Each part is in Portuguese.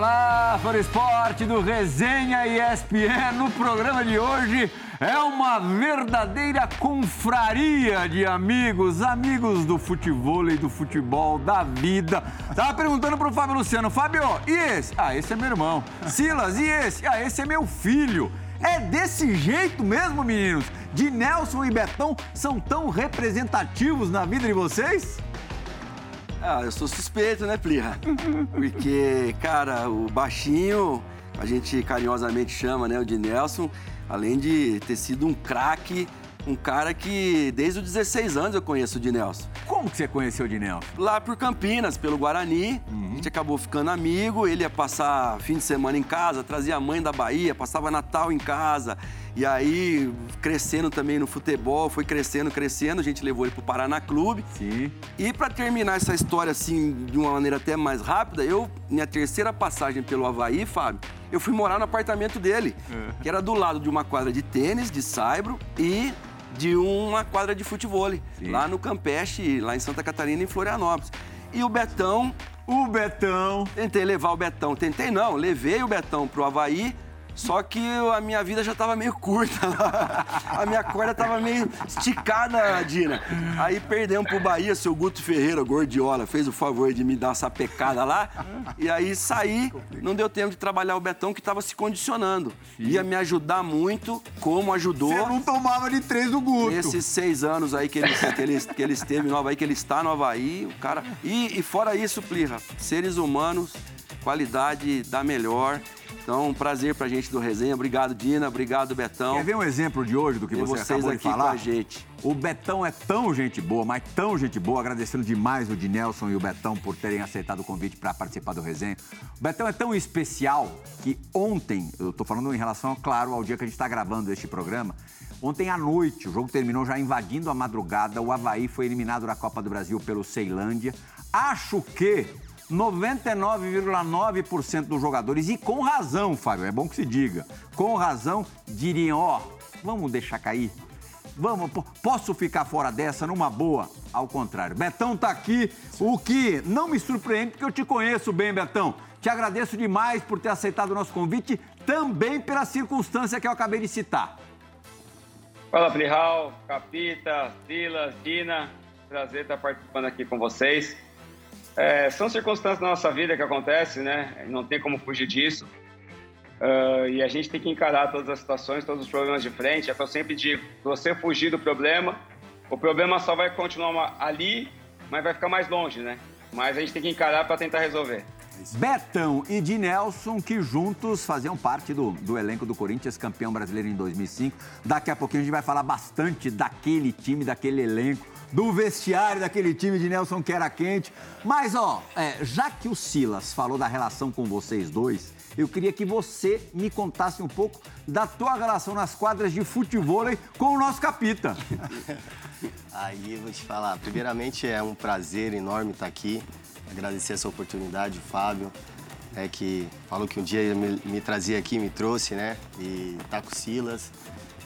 Olá, fã esporte do Resenha ESPN. No programa de hoje é uma verdadeira confraria de amigos, amigos do futebol e do futebol da vida. Tava perguntando pro Fábio Luciano, Fábio, e esse? Ah, esse é meu irmão. Silas, e esse? Ah, esse é meu filho. É desse jeito mesmo, meninos? De Nelson e Betão são tão representativos na vida de vocês? Ah, eu sou suspeito, né, Plirra? Porque, cara, o baixinho, a gente carinhosamente chama, né, o de Nelson, além de ter sido um craque, um cara que desde os 16 anos eu conheço o de Nelson. Como que você conheceu o de Nelson? Lá por Campinas, pelo Guarani, uhum. a gente acabou ficando amigo, ele ia passar fim de semana em casa, trazia a mãe da Bahia, passava Natal em casa. E aí, crescendo também no futebol, foi crescendo, crescendo, a gente levou ele pro Paraná Clube. Sim. E para terminar essa história assim, de uma maneira até mais rápida, eu, minha terceira passagem pelo Havaí, Fábio, eu fui morar no apartamento dele, é. que era do lado de uma quadra de tênis, de saibro e de uma quadra de futebol, Sim. lá no Campeche, lá em Santa Catarina, em Florianópolis. E o Betão. O Betão. Tentei levar o Betão. Tentei não, levei o Betão pro Havaí só que a minha vida já tava meio curta. a minha corda tava meio esticada, Dina. Aí perdemos pro Bahia, seu Guto Ferreira, Gordiola, fez o favor de me dar essa pecada lá. E aí saí, não deu tempo de trabalhar o Betão, que tava se condicionando. Ia me ajudar muito, como ajudou. Você não tomava de três do Guto. Nesses seis anos aí que ele, que ele, que ele esteve no Havaí, que ele está no Havaí, o cara... E, e fora isso, Plirra, seres humanos, qualidade da melhor. Então, um prazer pra gente do Resenha. Obrigado, Dina. Obrigado, Betão. Quer ver um exemplo de hoje do que você acabou de falar? Com a gente. O Betão é tão gente boa, mas tão gente boa, agradecendo demais o de Nelson e o Betão por terem aceitado o convite para participar do resenha. O Betão é tão especial que ontem, eu estou falando em relação, claro, ao dia que a gente está gravando este programa, ontem à noite, o jogo terminou já invadindo a madrugada, o Havaí foi eliminado da Copa do Brasil pelo Ceilândia. Acho que 99,9% dos jogadores, e com razão, Fábio, é bom que se diga, com razão, diriam: ó, oh, vamos deixar cair. Vamos, posso ficar fora dessa numa boa? Ao contrário. Betão tá aqui, o que não me surpreende, porque eu te conheço bem, Betão. Te agradeço demais por ter aceitado o nosso convite, também pela circunstância que eu acabei de citar. Fala, Plihal, Capita, Silas, Dina. Prazer estar participando aqui com vocês. É, são circunstâncias da nossa vida que acontecem, né? Não tem como fugir disso. Uh, e a gente tem que encarar todas as situações, todos os problemas de frente. É que eu sempre digo: se você fugir do problema, o problema só vai continuar ali, mas vai ficar mais longe, né? Mas a gente tem que encarar para tentar resolver. Betão e Di Nelson, que juntos faziam parte do, do elenco do Corinthians, campeão brasileiro em 2005. Daqui a pouquinho a gente vai falar bastante daquele time, daquele elenco do vestiário daquele time de Nelson que era quente. Mas, ó, é, já que o Silas falou da relação com vocês dois, eu queria que você me contasse um pouco da tua relação nas quadras de futebol com o nosso capita. Aí eu vou te falar, primeiramente é um prazer enorme estar aqui, agradecer essa oportunidade, o Fábio, é, que falou que um dia me, me trazia aqui, me trouxe, né? E tá com o Silas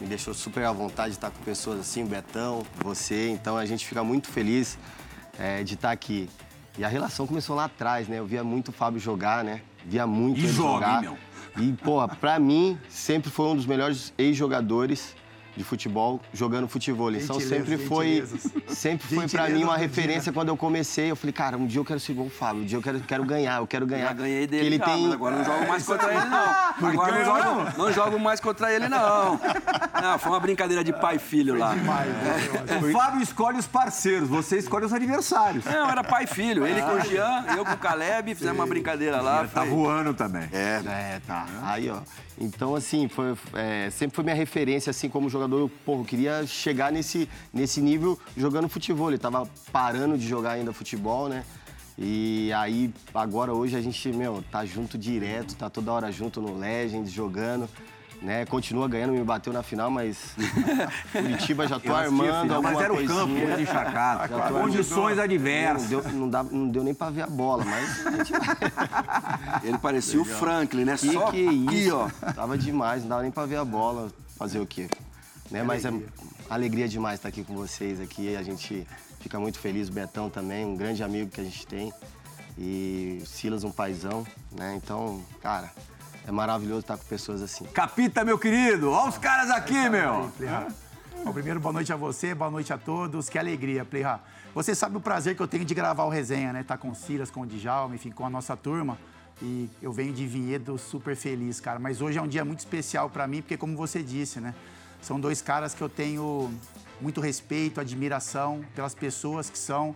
me deixou super à vontade de estar com pessoas assim, o Betão, você. Então a gente fica muito feliz é, de estar aqui. E a relação começou lá atrás, né? Eu via muito o Fábio jogar, né? Via muito e ele joga, jogar. Hein, meu? E, porra, pra mim, sempre foi um dos melhores ex-jogadores de futebol jogando futebol. Então sempre foi, sempre foi para mim uma referência quando eu comecei. Eu falei, cara, um dia eu quero ser igual o Fábio, um dia eu quero, quero ganhar, eu quero ganhar. Já ganhei dele, ele já, tem... agora não jogo mais contra ele, não. Agora não jogo, não jogo mais contra ele, não. Não, foi uma brincadeira de pai e filho lá. Demais, é. O Fábio escolhe os parceiros, você escolhe os adversários. Não, era pai e filho. Ele com o Jean, eu com o Caleb, fizemos uma brincadeira lá. Tá voando também. É, é tá. Aí, ó. Então, assim, foi, é, sempre foi minha referência, assim, como jogador. Eu, porra, queria chegar nesse, nesse nível jogando futebol. Ele tava parando de jogar ainda futebol, né? E aí, agora, hoje, a gente, meu, tá junto direto, tá toda hora junto no Legends, jogando né? Continua ganhando, me bateu na final, mas Curitiba já tô armando final, Mas era o campo de encharcado, condições adversas. Não deu, não, dá, não deu nem pra ver a bola, mas... Ele parecia Legal. o Franklin, né? Que Só que aqui, isso? ó. Tava demais, não dava nem pra ver a bola. Fazer o quê? Né? Mas é alegria demais estar aqui com vocês aqui. A gente fica muito feliz, o Betão também, um grande amigo que a gente tem. E o Silas um paizão, né? Então, cara, é maravilhoso estar com pessoas assim. Capita, meu querido, olha os caras aqui, meu. Playha. Bom, primeiro, boa noite a você, boa noite a todos. Que alegria, Playha. Você sabe o prazer que eu tenho de gravar o resenha, né? Tá com o Silas, com o Djalma, enfim, com a nossa turma. E eu venho de Vinhedo super feliz, cara. Mas hoje é um dia muito especial para mim, porque como você disse, né? São dois caras que eu tenho muito respeito, admiração pelas pessoas que são,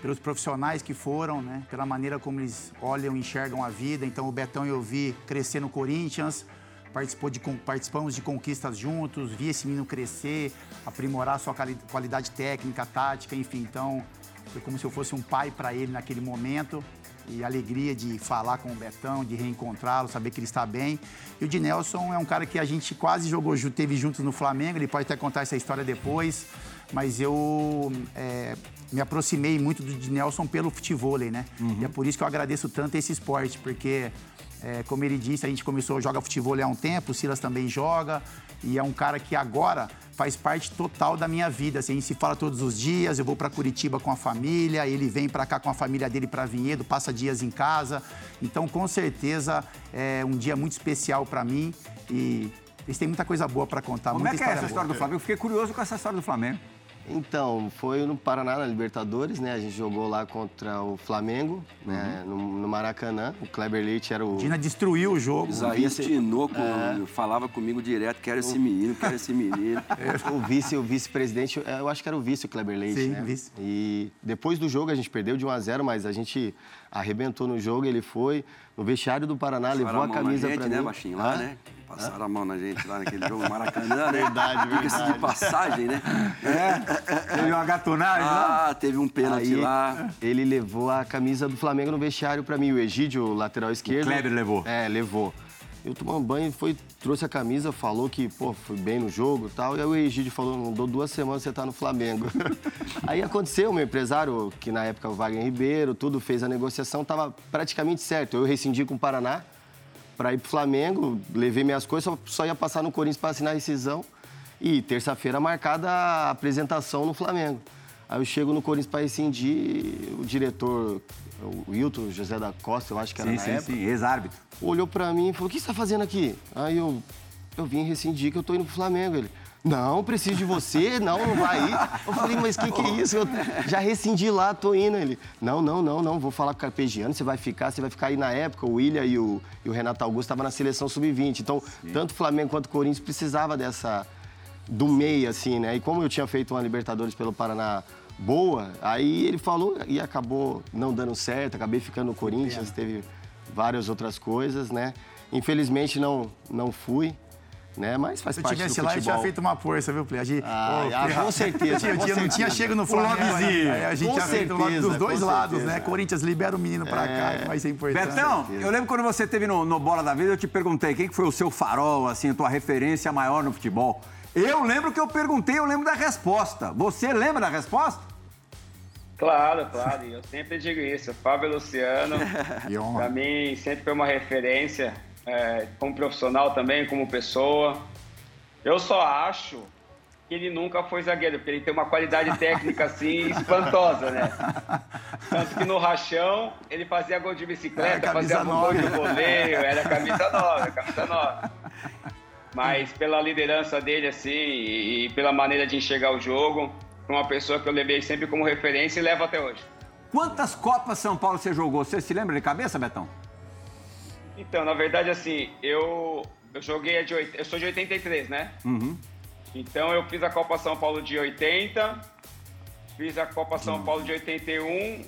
pelos profissionais que foram, né? Pela maneira como eles olham enxergam a vida. Então o Betão eu vi crescer no Corinthians, participou de, participamos de conquistas juntos, vi esse menino crescer, aprimorar sua qualidade técnica, tática, enfim. Então foi como se eu fosse um pai para ele naquele momento e alegria de falar com o Betão, de reencontrá-lo, saber que ele está bem. E o de Nelson é um cara que a gente quase jogou, teve juntos no Flamengo, ele pode até contar essa história depois, mas eu é, me aproximei muito do de Nelson pelo futebol, né? Uhum. E é por isso que eu agradeço tanto esse esporte, porque é, como ele disse, a gente começou a jogar futebol há um tempo, o Silas também joga, e é um cara que agora faz parte total da minha vida. Assim, a gente se fala todos os dias, eu vou para Curitiba com a família, ele vem para cá com a família dele para Vinhedo, passa dias em casa. Então, com certeza, é um dia muito especial para mim e eles têm muita coisa boa para contar. Como é que é essa história do Flamengo? Eu fiquei curioso com essa história do Flamengo. Então, foi no Paraná, na Libertadores, né? A gente jogou lá contra o Flamengo, né? Uhum. No, no, Maracanã. O Kleber Leite era o... Dina destruiu o jogo. Isaías Tinoco é... falava comigo direto, quero esse menino, quero esse menino. o vice, o vice-presidente, é, eu acho que era o vice, o Kleber Leite, Sim, né? vice. E depois do jogo a gente perdeu de 1 a 0 mas a gente arrebentou no jogo, ele foi no vestiário do Paraná, levou a, a camisa gente, pra né, mim. Baixinho, lá, né? Passaram a mão na gente lá naquele jogo Maracanã, né? Verdade, verdade. de passagem, né? É, teve uma gatunagem Ah, teve um pênalti Aí, lá. Ele levou a camisa do Flamengo no vestiário pra mim, o Egídio, o lateral esquerdo. O Kleber levou. É, levou. Eu tomando banho, foi, trouxe a camisa, falou que, pô, fui bem no jogo e tal. E aí o Egídio falou, não dou duas semanas você tá no Flamengo. aí aconteceu, meu empresário, que na época o Wagner Ribeiro, tudo, fez a negociação, tava praticamente certo. Eu rescindi com o Paraná para ir pro Flamengo, levei minhas coisas, só, só ia passar no Corinthians para assinar a rescisão. E terça-feira marcada a apresentação no Flamengo. Aí eu chego no Corinthians para rescindir, o diretor, o Wilton José da Costa, eu acho que era sim, na sim, época. Sim, ex-árbitro. Olhou para mim e falou, o que você está fazendo aqui? Aí eu, eu vim rescindir que eu tô indo pro Flamengo. Ele, não, preciso de você, não, não vai ir. Eu falei, mas o que, que é isso? Eu já rescindi lá, tô indo. Ele, não, não, não, não, vou falar com o Carpegiano, você vai ficar, você vai ficar aí na época. O William e o, e o Renato Augusto estavam na seleção sub-20. Então, Sim. tanto o Flamengo quanto o Corinthians precisava dessa, do meio, assim, né? E como eu tinha feito uma Libertadores pelo Paraná boa, aí ele falou e acabou não dando certo, acabei ficando no Corinthians, teve várias outras coisas, né? Infelizmente não, não fui né? Mas faz Se parte do tivesse futebol. lá, eu tinha feito uma força, viu, Play? A gente, ah, oh, ah, com certeza. Eu, tinha, não tinha chego no Flamengo. Né? A gente com tinha feito certeza, dos dois lados, certeza. né? Corinthians libera o menino pra É. cá, que vai ser importante. Betão, eu lembro quando você esteve no, no Bola da Vida, eu te perguntei quem que foi o seu farol, assim, a tua referência maior no futebol. Eu lembro que eu perguntei, eu lembro da resposta. Você lembra da resposta? Claro, claro, e eu sempre digo isso. Fábio Luciano, para mim, sempre foi uma referência, é, como profissional também, como pessoa. Eu só acho que ele nunca foi zagueiro, porque ele tem uma qualidade técnica assim espantosa, né? Tanto que no rachão ele fazia gol de bicicleta, fazia gol de voleio, era camisa nova, camisa nova. Mas pela liderança dele, assim, e pela maneira de enxergar o jogo, foi uma pessoa que eu levei sempre como referência e levo até hoje. Quantas Copas São Paulo você jogou? Você se lembra de cabeça, Betão? Então, na verdade, assim, eu, eu joguei a de eu sou de 83, né? Uhum. Então eu fiz a Copa São Paulo de 80, fiz a Copa São Paulo de 81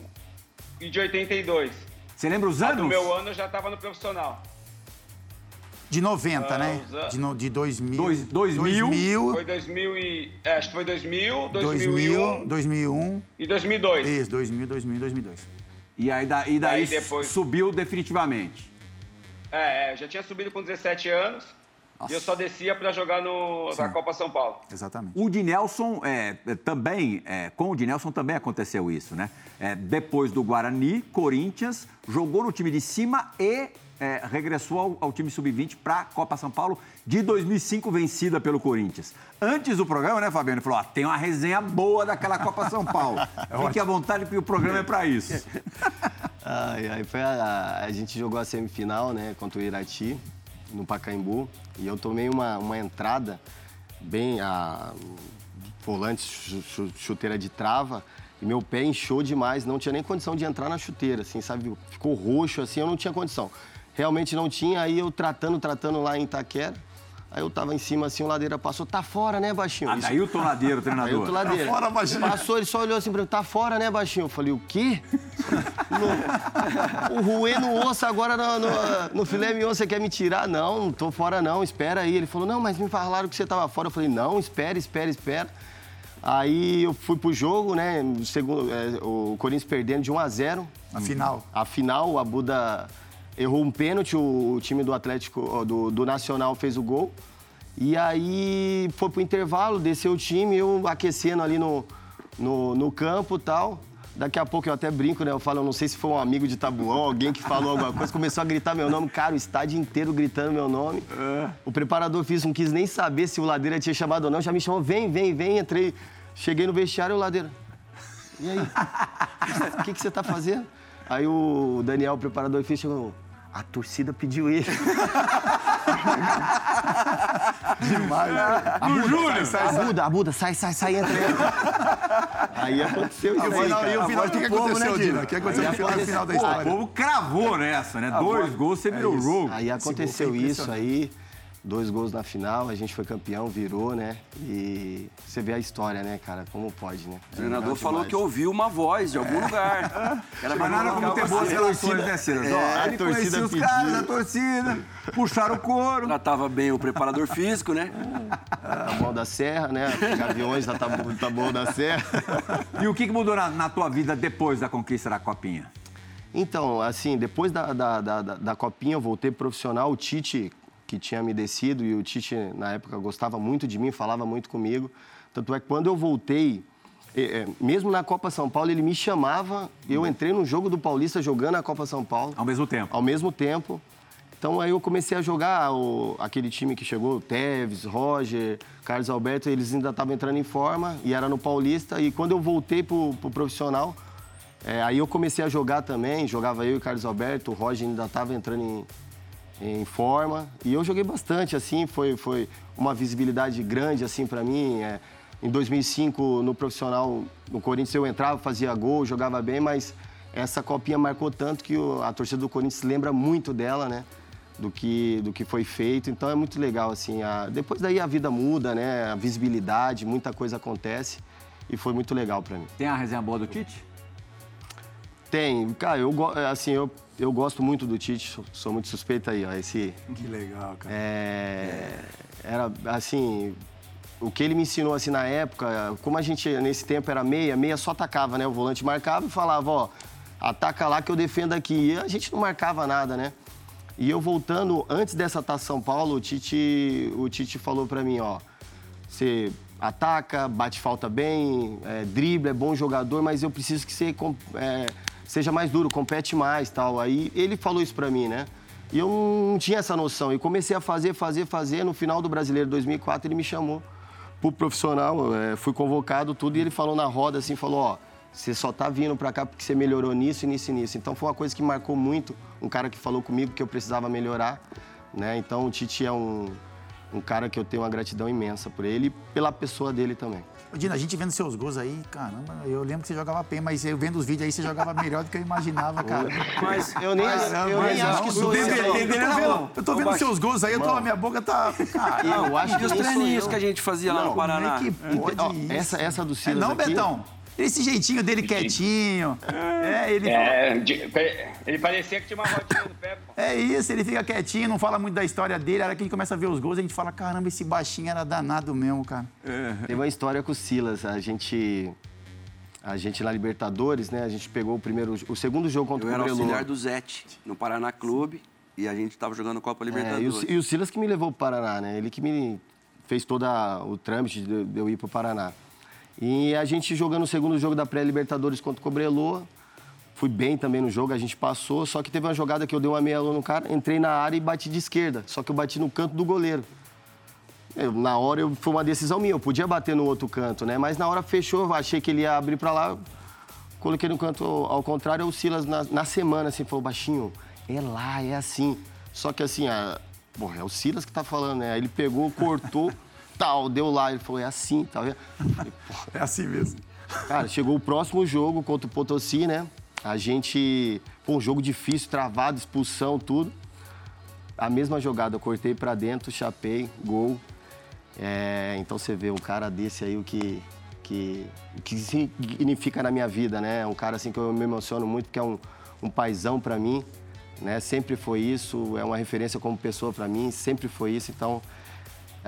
e de 82. Você lembra os anos? do meu ano eu já estava no profissional. De 90, né? Ah, os- De, no, de 2000. Dois- 2000. 2000, Foi 2000 e... É, acho que foi 2000, 2000, 2001 2001. e 2002. Isso, 2000, 2000, 2002. E aí, da- e daí Aí depois- subiu definitivamente. É, é, eu já tinha subido com 17 anos e eu só descia para jogar no, na Copa São Paulo. Exatamente. O de Nelson é, é, também, é, com o de Nelson também aconteceu isso, né? É, depois do Guarani, Corinthians, jogou no time de cima e é, regressou ao, ao time sub-20 para a Copa São Paulo de 2005, vencida pelo Corinthians. Antes do programa, né, Fabiano? Ele falou: ó, tem uma resenha boa daquela Copa São Paulo. Fique à vontade, porque o programa é para isso. Ai, ai, foi a, a gente jogou a semifinal, né, contra o Irati, no Pacaembu, e eu tomei uma, uma entrada bem a volante, chu- chu- chuteira de trava, e meu pé inchou demais, não tinha nem condição de entrar na chuteira, assim, sabe? Ficou roxo, assim, eu não tinha condição. Realmente não tinha, aí eu tratando, tratando lá em Itaquera, aí eu tava em cima, assim, o ladeira passou, tá fora, né, baixinho? Ah, Isso- daí o Tonadeiro, o treinador. Ailton Ladeira. Tá fora, baixinho. Passou, ele só olhou assim pra mim, tá fora, né, baixinho? Eu falei, o quê? No, o ruê no osso agora no, no, no filé mignon, você quer me tirar? Não, não tô fora não, espera aí. Ele falou, não, mas me falaram que você tava fora. Eu falei, não, espera, espera, espera. Aí eu fui pro jogo, né, o segundo, é, o Corinthians perdendo de 1 a 0 Afinal. a final, o Abuda errou um pênalti, o, time do Atlético, do, do Nacional fez o gol. E aí foi pro intervalo, desceu o time, eu aquecendo ali no, no, no campo e tal. Daqui a pouco eu até brinco, né? Eu falo, eu não sei se foi um amigo de Tabuão, alguém que falou alguma coisa, começou a gritar meu nome. Cara, o estádio inteiro gritando meu nome. O preparador físico não quis nem saber se o Ladeira tinha chamado ou não, já me chamou, vem, vem, vem. Entrei, cheguei no vestiário, o Ladeira. E aí? O que, que você tá fazendo? Aí o Daniel, o preparador físico, chegou. A torcida pediu ele. Demais. No Júnior! Abuda, Abuda, sai, sai, sai, entra. entra. Aí aconteceu isso E o aí, final, e o final, o que, que do povo, aconteceu, né, Dina? O que aconteceu no Aí final, no final da aconteceu- O história? povo cravou nessa, né? Dois gols, você virou o jogo. Aí aconteceu isso aí, dois gols na final, a gente foi campeão, virou, né? E você vê a história, né, cara? Como pode, né? O treinador falou que ouviu uma voz de algum lugar. Era Mas nada como ter boas relações, né? Ó, É, a ele torcida conhecia os pediu. caras, a torcida, puxaram o couro. Tratava bem o preparador físico, né? Taboão da Serra, né? Gaviões da Tabu- Taboão da Serra. E o que mudou na, na tua vida depois da conquista da Copinha? Então, assim, depois da, da, da, da- da Copinha, eu voltei pro profissional. O Tite, que tinha me descido, e o Tite, na época, gostava muito de mim, falava muito comigo. Tanto é que quando eu voltei, eh, eh, mesmo na Copa São Paulo, ele me chamava. Eu entrei no jogo do Paulista jogando a Copa São Paulo. Ao mesmo tempo. Ao mesmo tempo. Então aí eu comecei a jogar o- aquele time que chegou, Teves, Roger, Carlos Alberto, eles ainda estavam entrando em forma e era no Paulista. E quando eu voltei pro, pro profissional, é, aí eu comecei a jogar também, jogava eu e Carlos Alberto, o Roger ainda estava entrando em, em forma. E eu joguei bastante, assim, foi, foi uma visibilidade grande, assim, para mim. É, em 2005, no profissional, no Corinthians, eu entrava, fazia gol, jogava bem, mas essa copinha marcou tanto que o- a torcida do Corinthians lembra muito dela, né? Do que, do que foi feito. Então é muito legal, assim. a- depois daí a vida muda, né? A visibilidade, muita coisa acontece. E foi muito legal para mim. Tem a resenha boa do Tite? Tem, cara, eu, assim, eu, eu gosto muito do Tite, sou, muito suspeito aí, ó. Esse, Que legal, cara. é, era assim, o que ele me ensinou assim na época, como a gente nesse tempo era meia, meia só atacava, né? O volante marcava e falava, ó, ataca lá que eu defendo aqui. E a gente não marcava nada, né? E eu voltando, antes dessa Taça São Paulo, o Tite, o Tite falou pra mim, ó, você ataca, bate falta bem, é, dribla, é bom jogador, mas eu preciso que você é, seja mais duro, compete mais tal. Aí ele falou isso pra mim, né? E eu não tinha essa noção. E comecei a fazer, fazer, fazer. No final do Brasileiro 2004, ele me chamou pro profissional, é, fui convocado, tudo, e ele falou na roda assim, falou, ó, você só tá vindo pra cá porque você melhorou nisso, nisso e nisso. Então foi uma coisa que marcou muito, um cara que falou comigo que eu precisava melhorar, né? Então o Tite é um, um cara que eu tenho uma gratidão imensa por ele e pela pessoa dele também. Dina, a gente vendo seus gols aí, caramba, eu lembro que você jogava bem, mas eu vendo os vídeos aí, você jogava melhor do que eu imaginava, cara. Mas Eu nem, Caramba, eu nem acho que sou eu. Eu tô vendo, seus gols aí, eu tô, a minha boca tá. Cara, Eu acho que os treininhos que a gente fazia lá no Paraná? como é que pode isso? essa, essa do É Silas não, Betão? Esse jeitinho dele quietinho. É, ele. É, ele parecia que tinha uma rodinha no pé, pô. É isso, ele fica quietinho, não fala muito da história dele. A hora que a gente começa a ver os gols, a gente fala: caramba, esse baixinho era danado mesmo, cara. Teve uma história com o Silas. A gente, a gente na Libertadores, né? A gente pegou o primeiro, o segundo jogo contra Eu o era Cobreloa. auxiliar do Zete, no Paraná Clube, e a gente tava jogando Copa É, e, Libertadores. o, e o Silas que me levou para o Paraná, né? Ele que me fez todo o trâmite de, de eu ir para o Paraná. E a gente jogando o segundo jogo da pré-Libertadores contra o Cobreloa. Fui bem também no jogo, a gente passou, só que teve uma jogada que eu dei uma meia no cara, entrei na área e bati de esquerda. Só que eu bati no canto do goleiro. Eu, na hora eu, foi uma decisão minha, eu podia bater no outro canto, né? Mas na hora fechou, eu achei que ele ia abrir para lá. coloquei no canto ao contrário, o Silas na, na semana, assim, falou, baixinho, é lá, é assim. Só que assim, a, bom, é o Silas que tá falando, né? Ele pegou, cortou, tal, deu lá, ele falou, é assim, tal. É assim mesmo. Cara, chegou o próximo jogo contra o Potosí, né? A gente, pô, um jogo difícil, travado, expulsão, tudo. A mesma jogada, eu cortei para dentro, chapei, gol. É, então você vê um cara desse aí, o que, que, que significa na minha vida, né? Um cara assim que eu me emociono muito, porque é um, um paizão para mim, né? Sempre foi isso, é uma referência como pessoa para mim, sempre foi isso. Então,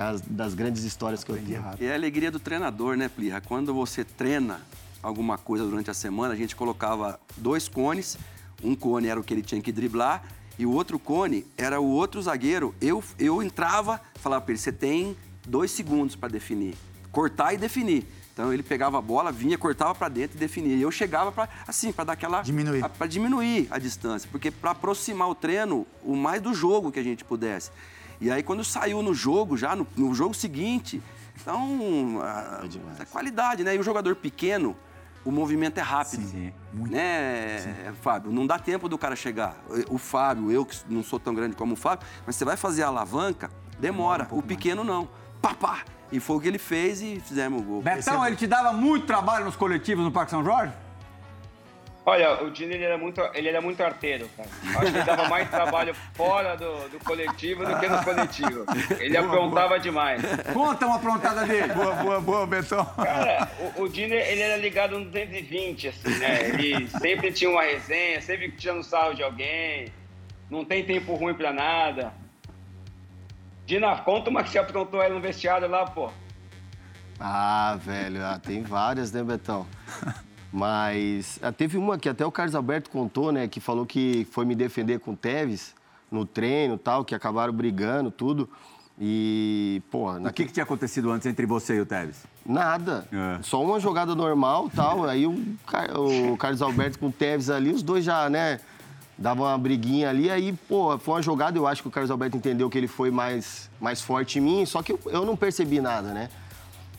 é das grandes histórias que eu tenho. E é a alegria do treinador, né, Plirra? Quando você treina alguma coisa durante a semana, a gente colocava dois cones, um cone era o que ele tinha que driblar e o outro cone era o outro zagueiro. Eu, eu entrava, falava para ele, você tem dois segundos para definir, cortar e definir. Então ele pegava a bola, vinha, cortava para dentro e definia. E eu chegava para assim, para dar aquela diminuir, para diminuir a distância, porque para aproximar o treino o mais do jogo que a gente pudesse. E aí quando saiu no jogo já no, no jogo seguinte, então a, é, é qualidade, né? E o jogador pequeno, o movimento é rápido. Sim, muito. Né, Sim. Fábio? Não dá tempo do cara chegar. O Fábio, eu que não sou tão grande como o Fábio, mas você vai fazer a alavanca, demora. demora um o pequeno mais. não. Pá, pá. E foi o que ele fez e fizemos o gol. Betão, é... ele te dava muito trabalho nos coletivos no Parque São Jorge? Olha, o Dino ele era muito, ele era muito arteiro, cara. Acho que ele dava mais trabalho fora do, do coletivo do que no coletivo. Ele boa, aprontava boa. demais. Conta uma aprontada dele. boa, boa, boa, Betão. Cara, o, o Dino ele era ligado no 220, assim, né? Ele sempre tinha uma resenha, sempre tirando sarro de alguém. Não tem tempo ruim pra nada. Dina, conta uma que você aprontou aí no vestiário lá, pô. Ah, velho, ah, tem várias, né, Betão? Mas ah, teve uma que até o Carlos Alberto contou, né? Que falou que foi me defender com o Teves no treino tal, que acabaram brigando, tudo. E, pô... O que, que tinha acontecido antes entre você e o Teves? Nada. É. Só uma jogada normal tal. Aí o, o Carlos Alberto com o Teves ali, os dois já, né? Davam uma briguinha ali, aí, pô, foi uma jogada, eu acho que o Carlos Alberto entendeu que ele foi mais, mais forte em mim, só que eu, eu não percebi nada, né?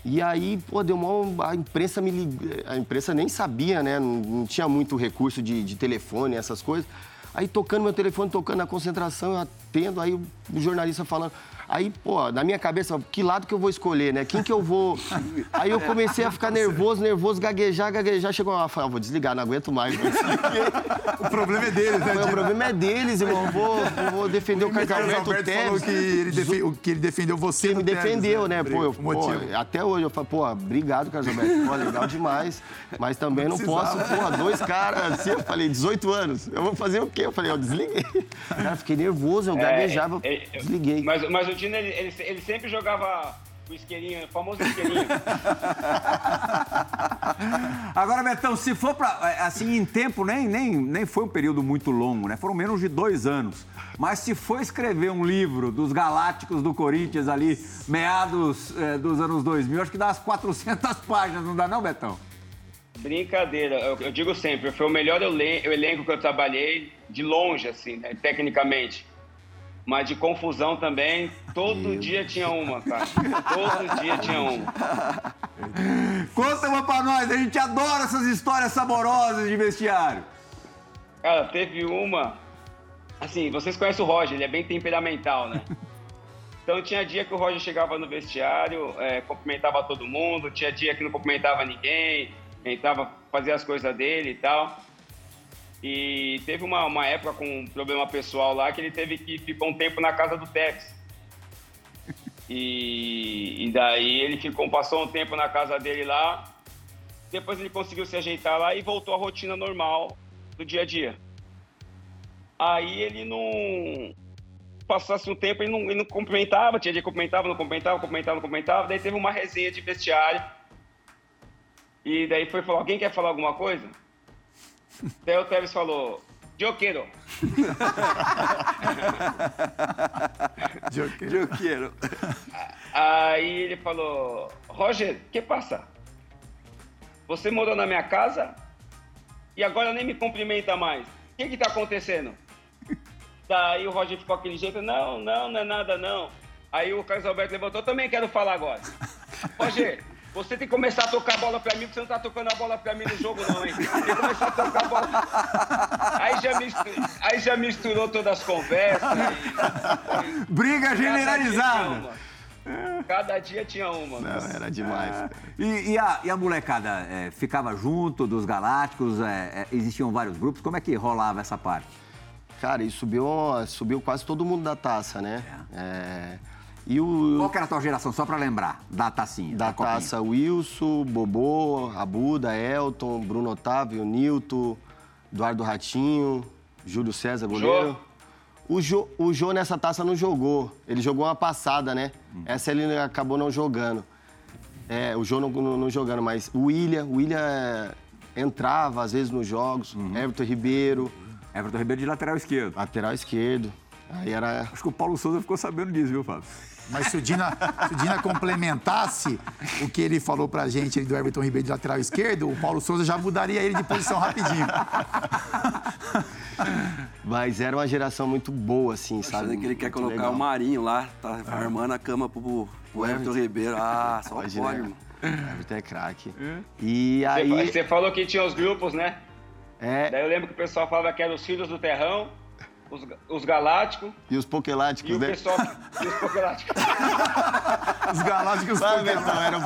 E aí, pô, deu uma. A imprensa me lig... A imprensa nem sabia, né? Não, não tinha muito recurso de, de telefone, essas coisas. Aí tocando meu telefone, tocando na concentração, eu atendo, aí o jornalista falando. Aí, pô, na minha cabeça, que lado que eu vou escolher, né? Quem que eu vou. Aí eu comecei a ficar nervoso, nervoso, gaguejar, gaguejar. Chegou uma hora, vou desligar, não aguento mais. o problema é deles, né? O problema é deles, irmão. Eu vou, eu vou defender o, o Carlos Alberto falou que ele, defe... que ele defendeu você. Ele me defendeu, né? né? Pô, eu, pô, até hoje eu falo, pô, obrigado, Carlos Alberto. Pô, legal demais. Mas também não, não posso, pô, dois caras assim, eu falei, 18 anos. Eu vou fazer o quê? Eu falei, eu desliguei. Cara, fiquei nervoso, eu é, gaguejava, é, é, desliguei. Mas, mas o Dino, ele, ele, ele sempre jogava o isqueirinho, o famoso isqueirinho. Agora, Betão, se for para é, assim, em tempo, nem, nem, nem foi um período muito longo, né? Foram menos de dois anos. Mas se for escrever um livro dos Galácticos do Corinthians ali, meados é, dos anos 2000, acho que dá umas 400 páginas, não dá não, Betão? Brincadeira, eu, eu digo sempre, foi o melhor elenco que eu trabalhei, de longe, assim, né, tecnicamente mas de confusão também, todo Meu dia tinha uma, cara. Todo dia tinha uma. Conta uma pra nós, a gente adora essas histórias saborosas de vestiário. Cara, teve uma. Assim, vocês conhecem o Roger, ele é bem temperamental, né? Então tinha dia que o Roger chegava no vestiário, é, cumprimentava todo mundo, tinha dia que não cumprimentava ninguém, entrava, fazia as coisas dele e tal. E teve uma, uma época com um problema pessoal lá que ele teve que ficar um tempo na casa do Tex. E, e daí ele ficou, passou um tempo na casa dele lá. Depois ele conseguiu se ajeitar lá e voltou à rotina normal do dia a dia. Aí ele não. Passasse um tempo, ele não, ele não cumprimentava, tinha dia que cumprimentava, não cumprimentava, cumprimentava, não cumprimentava. Daí teve uma resenha de vestiário. E daí foi falar: alguém quer falar alguma coisa? Daí o Tevez falou, eu quero. eu quero. Aí ele falou, Roger, que passa? Você morou na minha casa e agora nem me cumprimenta mais. O que que tá acontecendo? Daí o Roger ficou aquele jeito, não, não, não é nada não. Aí o Carlos Alberto levantou, também quero falar agora. Roger, você tem que começar a tocar a bola pra mim, porque você não tá tocando a bola pra mim no jogo, não, hein? Tem que começar a tocar a bola. Aí já misturou, aí já misturou todas as conversas. E... Briga generalizada. Cada dia tinha uma. Não, era demais. É. E, e, a, e, a, molecada é, ficava junto dos Galácticos? É, é, existiam vários grupos? Como é que rolava essa parte? Cara, e subiu, subiu quase todo mundo da taça, né? É. E o... Qual que era a tua geração, só para lembrar, da tacinha? Da, da taça, Wilson, Bobô, Abuda, Elton, Bruno Otávio, Nilton, Eduardo Ratinho, Júlio César, goleiro. O Jô, o Jô nessa taça não jogou. Ele jogou uma passada, né? Hum. Essa ele acabou não jogando. É, o Jô não, não, não, jogando, mas o William, o William é, entrava às vezes nos jogos. Uhum. Everton Ribeiro. Everton Ribeiro de lateral esquerdo. Lateral esquerdo. Aí era... Acho que o Paulo Souza ficou sabendo disso, viu, Fábio? Mas se o Dina, se o Dina complementasse o que ele falou pra gente do Everton Ribeiro de lateral esquerdo, o Paulo Souza já mudaria ele de posição rapidinho. Mas era uma geração muito boa, assim, sabe? que ele quer colocar legal. o Marinho lá, tá ah. armando a cama pro, pro Everton Ribeiro. Ah, só pode, pode né? irmão. Everton é craque. É. E aí... Você falou que tinha os grupos, né? É. Daí eu lembro que o pessoal falava que eram os filhos do terrão os, os galácticos. E os pokeláticos, e né? O pessoal, e os pokeláticos. os galácticos Sabe, eram...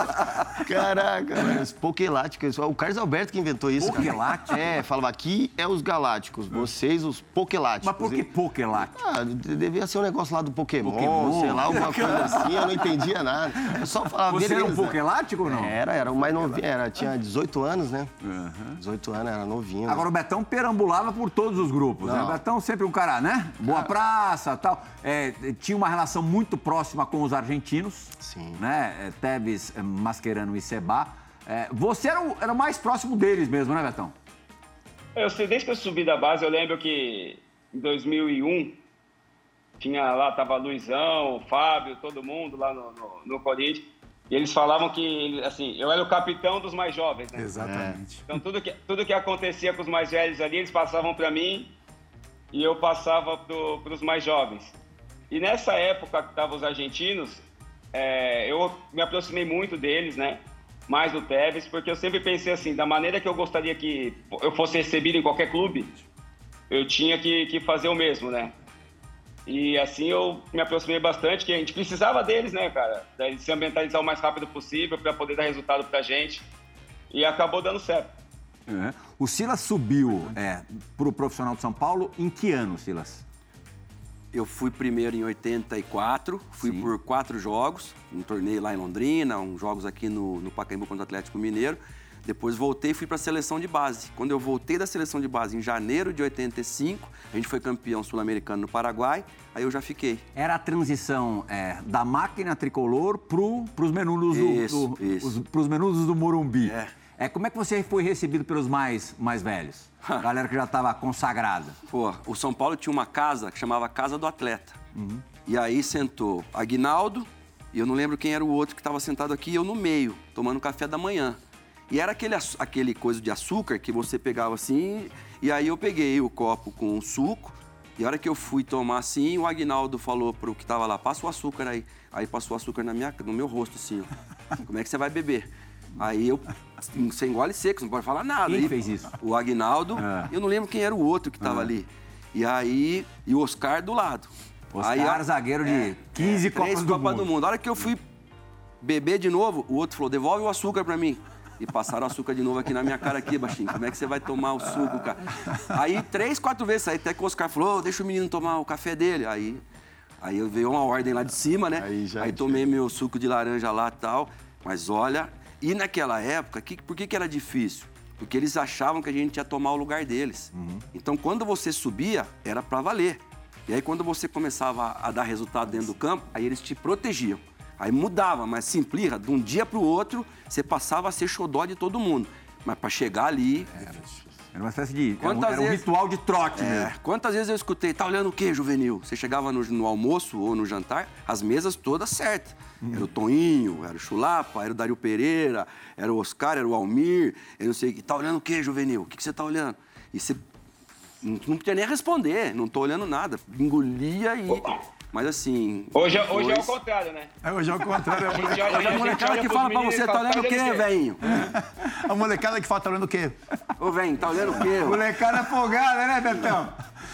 Caraca, mano, os pokeláticos. O Carlos Alberto que inventou isso. Pokelático? É, falava aqui é os galácticos, vocês os pokeláticos. Mas por que pokelático? Ah, devia ser um negócio lá do Pokémon, Pokémon. sei lá, alguma coisa assim, eu não entendia nada. Eu só falava, Você beleza. era um pokelático ou não? Era, era o mais novinho, era, tinha 18 anos, né? Uhum. 18 anos, era novinho. Agora né? o Betão perambulava por todos os grupos, né? não. né? O Betão sempre um cara né? Boa Praça tal. É, tinha uma relação muito próxima com os argentinos. Sim. Né? É, Tevez, é, Mascherano e Seba. É, você era o, era o mais próximo deles mesmo, né, Betão? Eu sei, desde que eu subi da base, eu lembro que em 2001 tinha lá, tava Luizão, Fábio, todo mundo lá no, no, no Corinthians. E eles falavam que, assim, eu era o capitão dos mais jovens, né? Exatamente. Então tudo que, tudo que acontecia com os mais velhos ali, eles passavam para mim e eu passava para os mais jovens. E nessa época que estavam os argentinos, é, eu me aproximei muito deles, né? Mais do Tevez, porque eu sempre pensei assim, da maneira que eu gostaria que eu fosse recebido em qualquer clube, eu tinha que, que fazer o mesmo, né? E assim eu me aproximei bastante, que a gente precisava deles, né, cara? De se ambientalizar o mais rápido possível para poder dar resultado pra gente. E acabou dando certo. O Silas subiu é, para o profissional de São Paulo em que ano, Silas? Eu fui primeiro em 84, fui Sim. por quatro jogos, um torneio lá em Londrina, uns jogos aqui no, no Pacaembu contra o Atlético Mineiro. Depois voltei e fui para a seleção de base. Quando eu voltei da seleção de base em janeiro de 85, a gente foi campeão sul-americano no Paraguai, aí eu já fiquei. Era a transição é, da máquina tricolor para os menudos do, isso, do, isso. Os, menudos do Morumbi. É. É, como é que você foi recebido pelos mais, mais velhos? Galera que já estava consagrada. Pô, o São Paulo tinha uma casa que chamava Casa do Atleta. Uhum. E aí sentou Aguinaldo, e eu não lembro quem era o outro que estava sentado aqui, e eu no meio, tomando café da manhã. E era aquele, aquele coisa de açúcar que você pegava assim, e aí eu peguei o copo com o suco, e a hora que eu fui tomar assim, o Agnaldo falou pro que estava lá, passa o açúcar aí. Aí passou o açúcar na minha, no meu rosto, assim, ó. Como é que você vai beber? Aí eu, sem gole seco, não pode falar nada. Quem fez isso? O Agnaldo. Ah. Eu não lembro quem era o outro que estava ah. ali. E aí, e o Oscar do lado. Oscar, aí, zagueiro de é, 15 é, Copas do Copa mundo. do Mundo. A hora que eu fui beber de novo, o outro falou, devolve o açúcar pra mim. E passaram açúcar de novo aqui na minha cara aqui, baixinho. Como é que você vai tomar o suco, cara? Aí, três, quatro vezes, aí até que o Oscar falou, oh, deixa o menino tomar o café dele. Aí, aí veio uma ordem lá de cima, né? Aí, aí tomei meu suco de laranja lá e tal. Mas olha, e naquela época, que, por que, que era difícil? Porque eles achavam que a gente ia tomar o lugar deles. Uhum. Então, quando você subia, era para valer. E aí, quando você começava a dar resultado dentro do campo, aí eles te protegiam. Aí mudava, mas simplirra, de um dia para o outro, você passava a ser xodó de todo mundo. Mas para chegar ali. É, era uma espécie de. Quantas era um, era um ritual de trote é, mesmo. Quantas vezes eu escutei, tá olhando o quê, juvenil? Você chegava no, no almoço ou no jantar, as mesas todas certas. Era o Toninho, era o Chulapa, era o Dario Pereira, era o Oscar, era o Almir, eu não sei. Tá olhando o quê, juvenil? O que, que você tá olhando? E você não, não podia nem responder, não tô olhando nada. Engolia e. Mas assim. Hoje, é- hoje é o contrário, né? É, hoje é o contrário. A gente Hoje olha- a molecada que fala pra você, tá olhando o "Tá quê, velhinho? A molecada que fala, tá olhando o quê? Ô, velho, tá olhando o quê? Molecada folgada, né, Betão?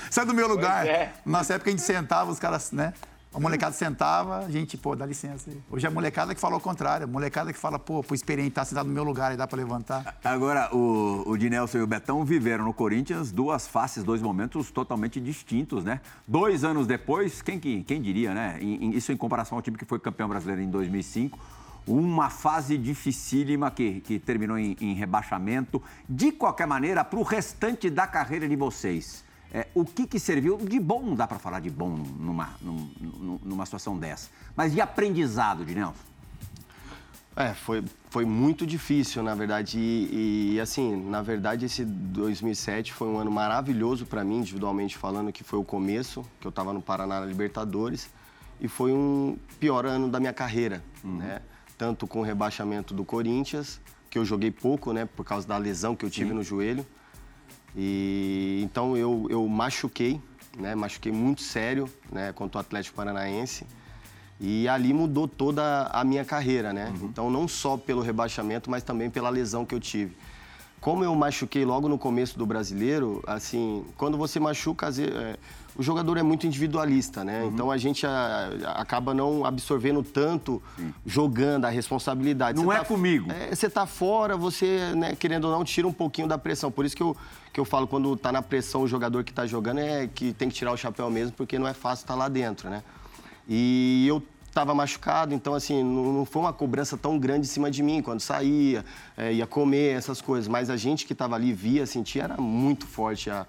Sai do meu lugar. é. Nossa época a gente sentava, os caras, né? A molecada sentava, a gente, pô, dá licença aí. Hoje é a molecada que fala o contrário. A molecada que fala, pô, pro experiente tá sentado no meu lugar e dá pra levantar. Agora, o, o Dinelson e o Betão viveram no Corinthians duas faces, dois momentos totalmente distintos, né? Dois anos depois, quem, que- quem diria, né? Isso em comparação ao time que foi campeão brasileiro em 2005. Uma fase dificílima que, que terminou em, em rebaixamento. De qualquer maneira, para o restante da carreira de vocês, é, o que, que serviu de bom? Não dá para falar de bom numa, num- num- numa situação dessa. Mas de aprendizado, Dinelson. É, foi, foi muito difícil, na verdade. E, e, assim, na verdade, esse 2007 foi um ano maravilhoso para mim, individualmente falando, que foi o começo, que eu estava no Paraná na Libertadores. E foi um pior ano da minha carreira, né? Tanto com o rebaixamento do Corinthians, que eu joguei pouco, né? Por causa da lesão que eu tive no joelho. E então eu, eu machuquei, né? Machuquei muito sério, né? Contra o Atlético Paranaense. E ali mudou toda a minha carreira, né? Então, não só pelo rebaixamento, mas também pela lesão que eu tive. Como eu machuquei logo no começo do brasileiro, assim, quando você machuca, às vezes, é, o jogador é muito individualista, né? Então a gente a- a- acaba não absorvendo tanto jogando a responsabilidade. Não Você é tá- comigo. é, você tá fora, você, né, querendo ou não, tira um pouquinho da pressão. Por isso que eu, que eu falo, quando tá na pressão o jogador que tá jogando, é que tem que tirar o chapéu mesmo, porque não é fácil estar lá dentro, né? E eu estava machucado, então assim, não, não foi uma cobrança tão grande em cima de mim quando saía, é, ia comer, essas coisas. Mas a gente que estava ali via, sentia, era muito forte a,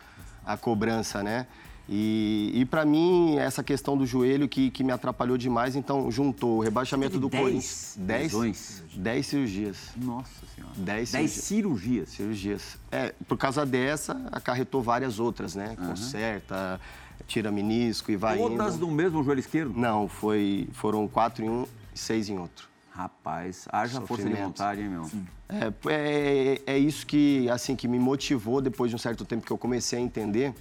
a cobrança, né? E, e para mim, essa questão do joelho que, que me atrapalhou demais, então juntou o rebaixamento do Dez Corinthians. lesões? 10 cirurgias. Nossa Senhora. Dez Dez cirurgias. cirurgias. Cirurgias. É, por causa dessa, acarretou várias outras, né? Conserta, tira menisco e vai Todas indo. no mesmo joelho esquerdo? Não, foi, foram quatro em um e seis em outro. Rapaz, haja força de vontade, hein, meu? É, é, é isso que, assim, que me motivou depois de um certo tempo que eu comecei a entender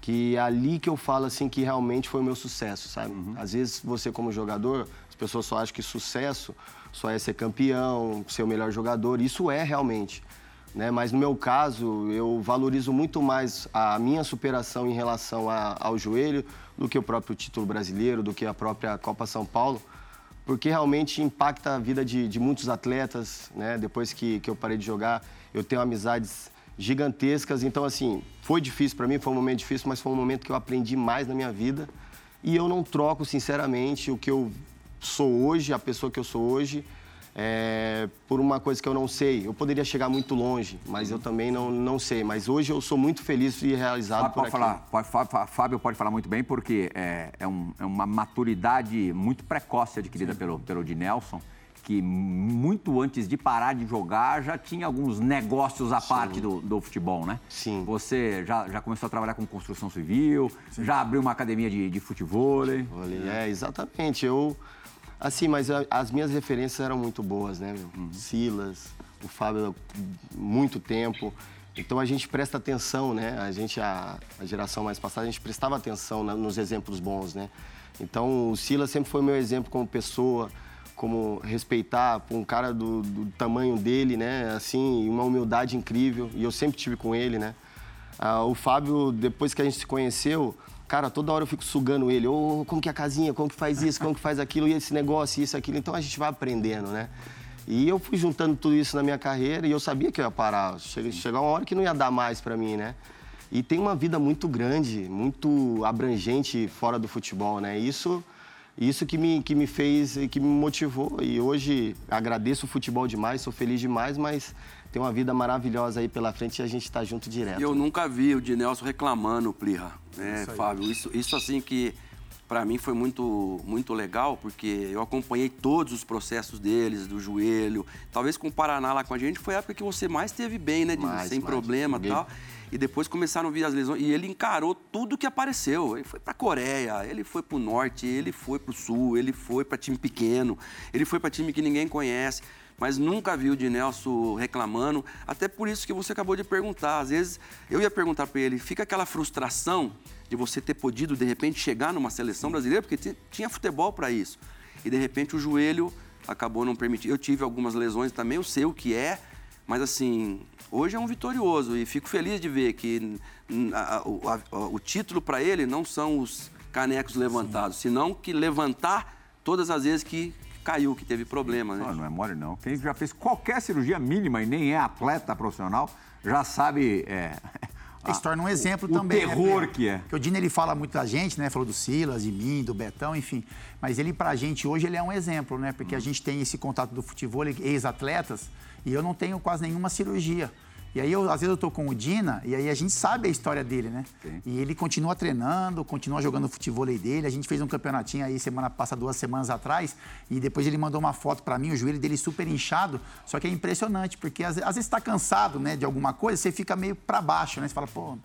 que é ali que eu falo assim que realmente foi o meu sucesso, sabe? Às vezes você como jogador, as pessoas só acham que sucesso só é ser campeão, ser o melhor jogador, isso é realmente, né? Mas no meu caso, eu valorizo muito mais a minha superação em relação a- ao joelho do que o próprio título brasileiro, do que a própria Copa São Paulo porque realmente impacta a vida de, de muitos atletas, né? Depois que, que eu parei de jogar, eu tenho amizades gigantescas. Então, assim, foi difícil para mim, foi um momento difícil, mas foi um momento que eu aprendi mais na minha vida. E eu não troco, sinceramente, o que eu sou hoje, a pessoa que eu sou hoje, é, por uma coisa que eu não sei. Eu poderia chegar muito longe, mas eu também não, não sei. Mas hoje eu sou muito feliz e realizado Fábio por pode, aquilo. falar, pode, Fá- Fá- Fábio pode falar muito bem, porque é, é um- é uma maturidade muito precoce adquirida pelo, pelo Dinelson, que muito antes de parar de jogar já tinha alguns negócios à parte do, do futebol, né? Sim. Você já, já começou a trabalhar com construção civil, já abriu uma academia de, de futebol. É, exatamente. Eu, assim, mas as minhas referências eram muito boas, né, meu? Uhum. Silas, o Fábio, muito tempo. Então a gente presta atenção, né? A gente, a, a geração mais passada, a gente prestava atenção na- nos exemplos bons, né? Então o Silas sempre foi meu exemplo como pessoa, como respeitar um cara do, do tamanho dele, né? Assim, uma humildade incrível. E eu sempre tive com ele, né? Ah, o Fábio, depois que a gente se conheceu, cara, toda hora eu fico sugando ele. Ô, como que é a casinha? Como que faz isso? Como que faz aquilo? E esse negócio, isso, aquilo. Então a gente vai aprendendo, né? E eu fui juntando tudo isso na minha carreira e eu sabia que eu ia parar. Chega, chegar uma hora que não ia dar mais pra mim, né? E tem uma vida muito grande, muito abrangente fora do futebol, né? Isso, isso que me, que me fez e que me motivou. E hoje agradeço o futebol demais, sou feliz demais, mas tem uma vida maravilhosa aí pela frente e a gente tá junto direto. E eu nunca vi o Dinelson reclamando, Plirra. É, Fábio, isso, isso assim que para mim foi muito, muito legal, porque eu acompanhei todos os processos deles, do joelho. Talvez com o Paraná lá com a gente, foi a época que você mais teve bem, né? de- Mais, sem mais. problema e tal. E depois começaram a vir as lesões. E ele encarou tudo que apareceu. Ele foi pra Coreia, ele foi pro norte, ele foi pro sul, ele foi pra time pequeno, ele foi pra time que ninguém conhece. mas nunca vi o Dinelso reclamando. Até por isso que você acabou de perguntar. Às vezes eu ia perguntar para ele, fica aquela frustração de você ter podido de repente chegar numa seleção brasileira, porque tinha futebol para isso. E de repente o joelho acabou não permitindo. Eu tive algumas lesões também, eu sei o que é, mas assim, hoje é um vitorioso e fico feliz de ver que a, a, a, o título para ele não são os canecos levantados, Sim. senão que levantar todas as vezes que caiu, que teve problema. Né? Não, não é mole não. Quem já fez qualquer cirurgia mínima e nem é atleta profissional, já sabe... É... Ele se torna um exemplo o também. O né, terror né? que é. Porque o Dino ele fala muito da gente, né? Falou do Silas, de mim, do Betão, enfim. Mas ele, pra gente hoje, ele é um exemplo, né? Porque hum. a gente tem esse contato do futebol, ex-atletas, e eu não tenho quase nenhuma cirurgia. E aí, eu, às vezes, eu tô com o Dina e aí a gente sabe a história dele, né? Sim. E ele continua treinando, continua jogando o futebol dele. A gente fez um campeonatinho aí semana passada, duas semanas atrás, e depois ele mandou uma foto para mim, o joelho dele super inchado. Só que é impressionante, porque às, às vezes está cansado, né, de alguma coisa, você fica meio para baixo, né? Você fala, pô,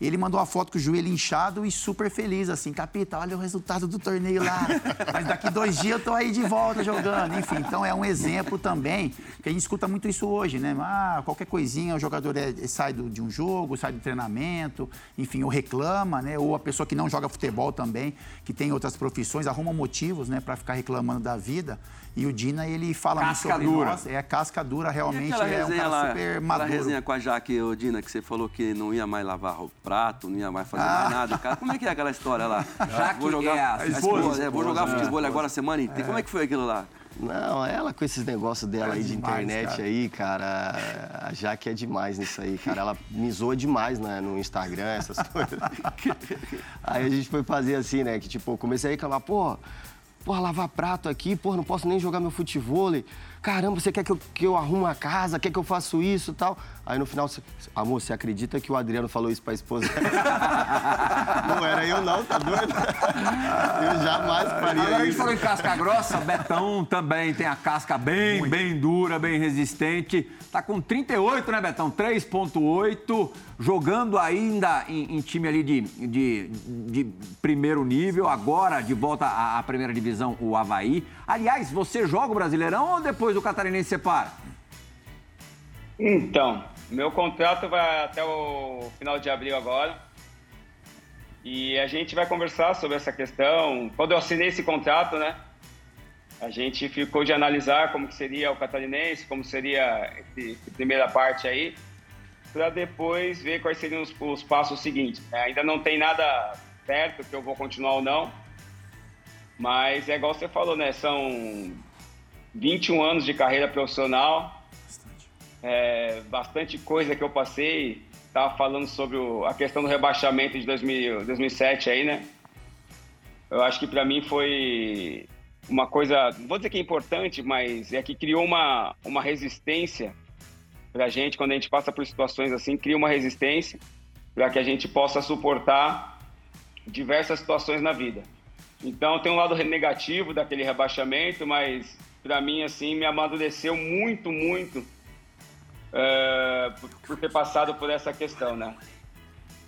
ele mandou uma foto com o joelho inchado e super feliz, assim, capita, olha o resultado do torneio lá. Mas daqui dois dias eu tô aí de volta jogando. Enfim, então é um exemplo também, que a gente escuta muito isso hoje, né? Ah, qualquer coisinha, o jogador é, sai do, de um jogo, sai do treinamento, enfim, ou reclama, né? Ou a pessoa que não joga futebol também, que tem outras profissões, arruma motivos, né, para ficar reclamando da vida. E o Dina, ele fala casca muito sobre dura. nós. É casca dura, realmente. é um cara lá, super maduro. Aquela resenha com a Jaque, o Dina, que você falou que não ia mais lavar o prato, não ia mais fazer ah. mais nada. Cara, como é que é aquela história lá? Jaque vou jogar, é a, a esposa, é, vou jogar futebol agora a semana inteira. É. Como é que foi aquilo lá? Não, ela com esses negócios dela é aí de internet cara. aí, cara, a Jaque é demais nisso aí, cara. Ela me zoa demais né, no Instagram, essas coisas. aí a gente foi fazer assim, né? Que tipo, comecei a reclamar, pô, Porra, lavar prato aqui, porra, não posso nem jogar meu futebol. Caramba, você quer que eu, que eu arrume a casa, quer que eu faça isso e tal? Aí no final, você, amor, você acredita que o Adriano falou isso pra esposa? não era eu não, tá doido? Eu jamais faria Agora isso. a gente falou em casca grossa, Betão também tem a casca bem, Muito. bem dura, bem resistente. Tá com 38, né, Betão? 3.8, jogando ainda em, em, time ali de, de, de, primeiro nível, agora de volta à, à, primeira divisão, o Havaí. Aliás, você joga o Brasileirão ou depois do Catarinense separa? Então, meu contrato vai até o final de abril agora. E a gente vai conversar sobre essa questão. Quando eu assinei esse contrato, né? a gente ficou de analisar como que seria o catarinense, como seria a primeira parte aí, para depois ver quais seriam os, os passos seguintes. Ainda não tem nada certo que eu vou continuar ou não, mas é igual você falou, né? São 21 anos de carreira profissional, bastante, é, bastante coisa que eu passei. Estava falando sobre o, a questão do rebaixamento de 2000, 2007 aí, né? Eu acho que para mim foi uma coisa, vou dizer que é importante, mas é que criou uma, uma resistência para a gente, quando a gente passa por situações assim, cria uma resistência para que a gente possa suportar diversas situações na vida. Então, tem um lado negativo daquele rebaixamento, mas para mim, assim, me amadureceu muito, muito uh, por, ter passado por essa questão, né?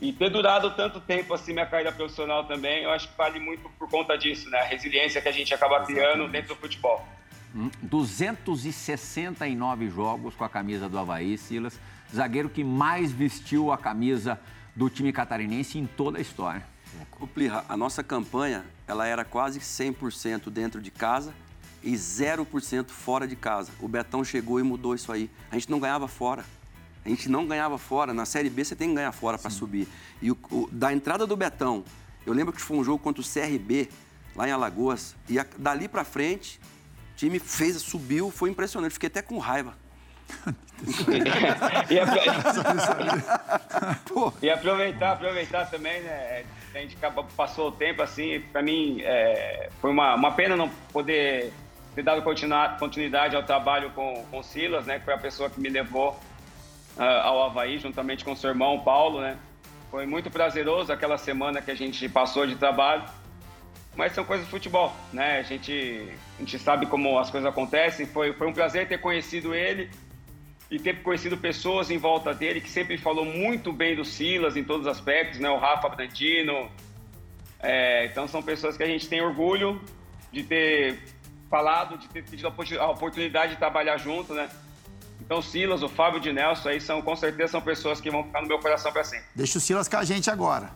E ter durado tanto tempo assim minha carreira profissional também, eu acho que vale muito por conta disso, né? A resiliência que a gente acaba criando dentro do futebol. 269 hum, jogos com a camisa do Havaí, Silas. Zagueiro que mais vestiu a camisa do time catarinense em toda a história. O Plirra, a nossa campanha, ela era quase 100% dentro de casa e 0% fora de casa. O Betão chegou e mudou isso aí. A gente não ganhava fora. A gente não ganhava fora. Na Série B você tem que ganhar fora para subir. E o, o, da entrada do Betão, eu lembro que foi um jogo contra o CRB, lá em Alagoas. E a, dali para frente, o time fez, subiu, foi impressionante. Fiquei até com raiva. E, e, aproveitar, aproveitar também, né? A gente passou o tempo assim, para mim é, foi uma, uma pena não poder ter dado continuidade ao trabalho com, com o Silas, né? Que foi a pessoa que me levou uh, ao Havaí, juntamente com seu irmão Paulo, né? Foi muito prazeroso aquela semana que a gente passou de trabalho, mas são coisas de futebol, né? A gente, a gente sabe como as coisas acontecem. Foi, foi um prazer ter conhecido ele e ter conhecido pessoas em volta dele que sempre falou muito bem do Silas em todos os aspectos, né? O Rafa Brandino. É, então são pessoas que a gente tem orgulho de ter falado, de ter tido a oportunidade de trabalhar junto, né? Então, o Silas, o Fábio de Nelson aí são, com certeza, são pessoas que vão ficar no meu coração para sempre. Deixa o Silas com a gente agora.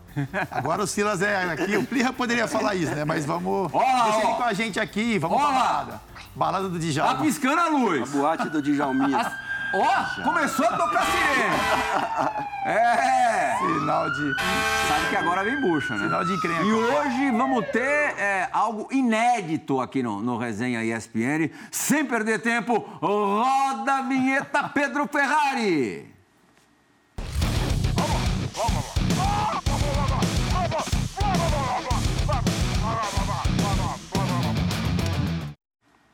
Agora o Silas é aqui. O Plirra poderia falar isso, né? Mas vamos. Olá, deixa ó. ele com a gente aqui. Vamos Olá. pra balada. Balada do Tá Djalma. piscando a luz. Boate do Djalminha. Ó, começou a tocar sirene. É. Sinal de. Sabe que agora vem bucha, né? Sinal de encrenca. E hoje vamos ter é, algo inédito aqui no, no Resenha ESPN. Sem perder tempo, roda a vinheta Pedro Ferrari.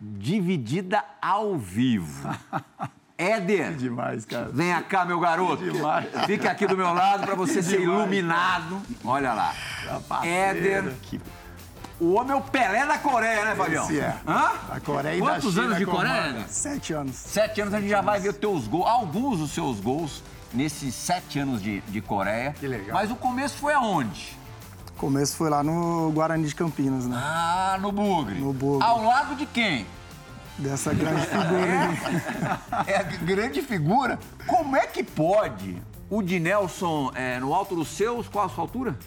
Dividida ao vivo. Éder, Demais, cara. Vem cá, meu garoto. Demais. Fica aqui do meu lado para você ser Demais, iluminado. Olha lá. Éder. O homem é o Pelé da Coreia, né, Fabião? Esse é. Hã? A Coreia e Quantos da China anos de. Coreia, né? Sete anos. Sete anos a gente já vai ver os teus gols, alguns dos seus gols nesses sete anos de, de Coreia. Que legal. Mas o começo foi aonde? O começo foi lá no Guarani de Campinas, né? Ah, no Bugre. No Bugre. Ao lado de quem? Dessa grande figura. É a grande figura. Como é que pode o Dinelson, é, no alto dos seus, qual a sua altura?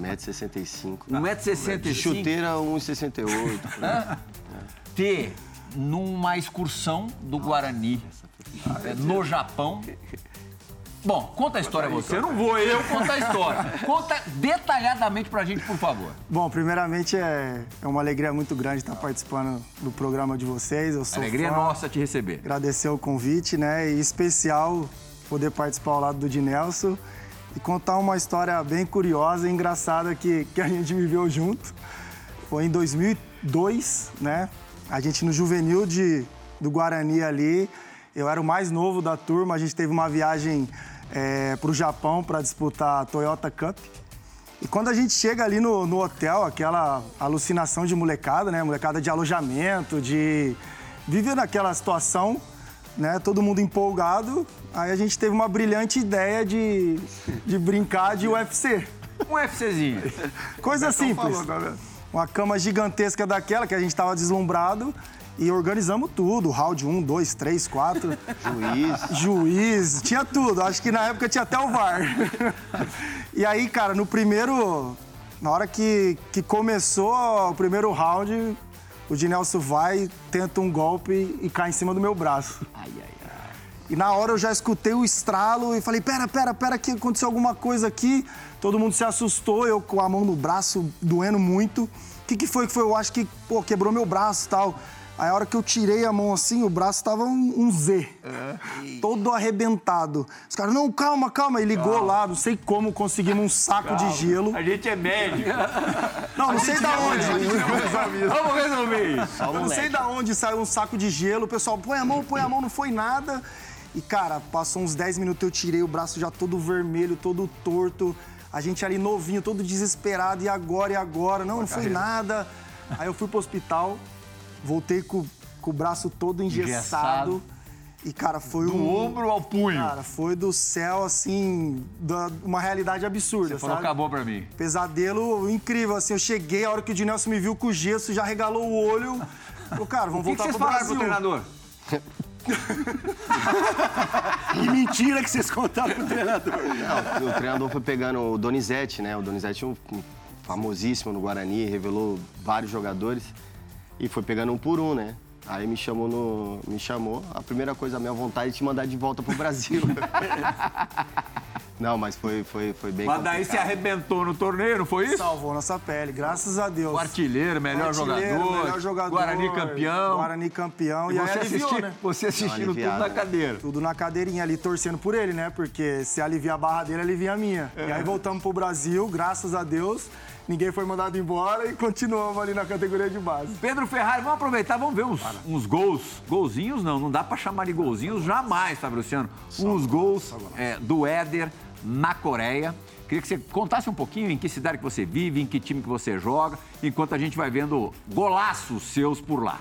1,65m. 1,65m. De chuteira, 1,68m. ter numa excursão do Guarani é, no Japão. Bom, conta a história você. Eu não vou eu contar a história. Conta detalhadamente pra gente, por favor. Bom, primeiramente é, é uma alegria muito grande estar participando do programa de vocês. Eu sou Alegria fã. nossa te receber. Agradecer o convite, né? E especial poder participar ao lado do Dinelson e contar uma história bem curiosa e engraçada que, que a gente viveu junto. Foi em 2002, né? A gente no juvenil de, do Guarani ali, eu era o mais novo da turma, a gente teve uma viagem para o Japão para disputar a Toyota Cup. E quando a gente chega ali no, no hotel, aquela alucinação de molecada, né? Molecada de alojamento, de viver naquela situação, né? Todo mundo empolgado. Aí a gente teve uma brilhante ideia de, de brincar de UFC. Um UFCzinho. Coisa simples. falou, tá Uma cama gigantesca daquela que a gente estava deslumbrado e organizamos tudo. Round 1, 2, 3, 4. Juiz. Juiz, tinha tudo. Acho que na época tinha até o VAR. e aí, cara, no primeiro. Na hora que, que começou o primeiro round, o Dinelso vai, tenta um golpe e cai em cima do meu braço. Ai, ai, ai. E na hora eu já escutei o estralo e falei: pera, pera, pera, que aconteceu alguma coisa aqui. Todo mundo se assustou, eu com a mão no braço, doendo muito. O que, que foi que foi? Eu acho que, pô, quebrou meu braço e tal. Aí a hora que eu tirei a mão assim, o braço tava um, um Z. Todo arrebentado. Os caras, não, calma, calma. E ligou lá, não sei como conseguimos um saco de gelo. A gente é médico. Não, não sei da onde. Vamos resolver isso. Eu não sei da onde saiu um saco de gelo. O pessoal, põe a mão, põe a mão, não foi nada. E, cara, passou uns 10 minutos, eu tirei o braço já todo vermelho, todo torto. A gente ali novinho, todo desesperado. E agora, e agora? Não, não foi nada. Aí eu fui pro hospital, voltei com, com o braço todo engessado. Engessado. E, cara, foi Do um... ombro ao punho. Cara, foi do céu, assim, da, uma realidade absurda, Você falou, sabe? acabou pra mim. Pesadelo incrível, assim, eu cheguei, a hora que o Dinelson me viu com o gesso, já regalou o olho. Falou, cara, vamos O que, que voltar vocês pro falaram Brasil. pro treinador? Que mentira que vocês contaram pro treinador. Não, o treinador foi pegando o Donizete, né? O Donizete é um famosíssimo no Guarani, revelou vários jogadores. E foi pegando um por um, né? Aí me chamou no. Me chamou. A primeira coisa, a minha vontade é te mandar de volta pro Brasil. Não, mas foi, foi, foi bem Mas daí você complicado. arrebentou no torneio, não foi isso? Salvou nossa pele, graças a Deus. O artilheiro, melhor Artilheiro, jogador, melhor jogador. Guarani campeão. Guarani campeão. E, E aí você, aliviou, assisti- né? você assistindo tudo aliviado, na né? cadeira. Tudo na cadeirinha ali, torcendo por ele, né? Porque se aliviar a barra dele, alivia a minha. E aí voltamos pro Brasil, graças a Deus. Ninguém foi mandado embora e continuamos ali na categoria de base. Pedro Ferrari, vamos aproveitar, vamos ver uns, uns gols. Golzinhos não, não dá pra chamar de golzinhos jamais, Fabriciano. Uns gols é, do Éder na Coreia. Queria que você contasse um pouquinho em que cidade que você vive, em que time que você joga, enquanto a gente vai vendo golaços seus por lá.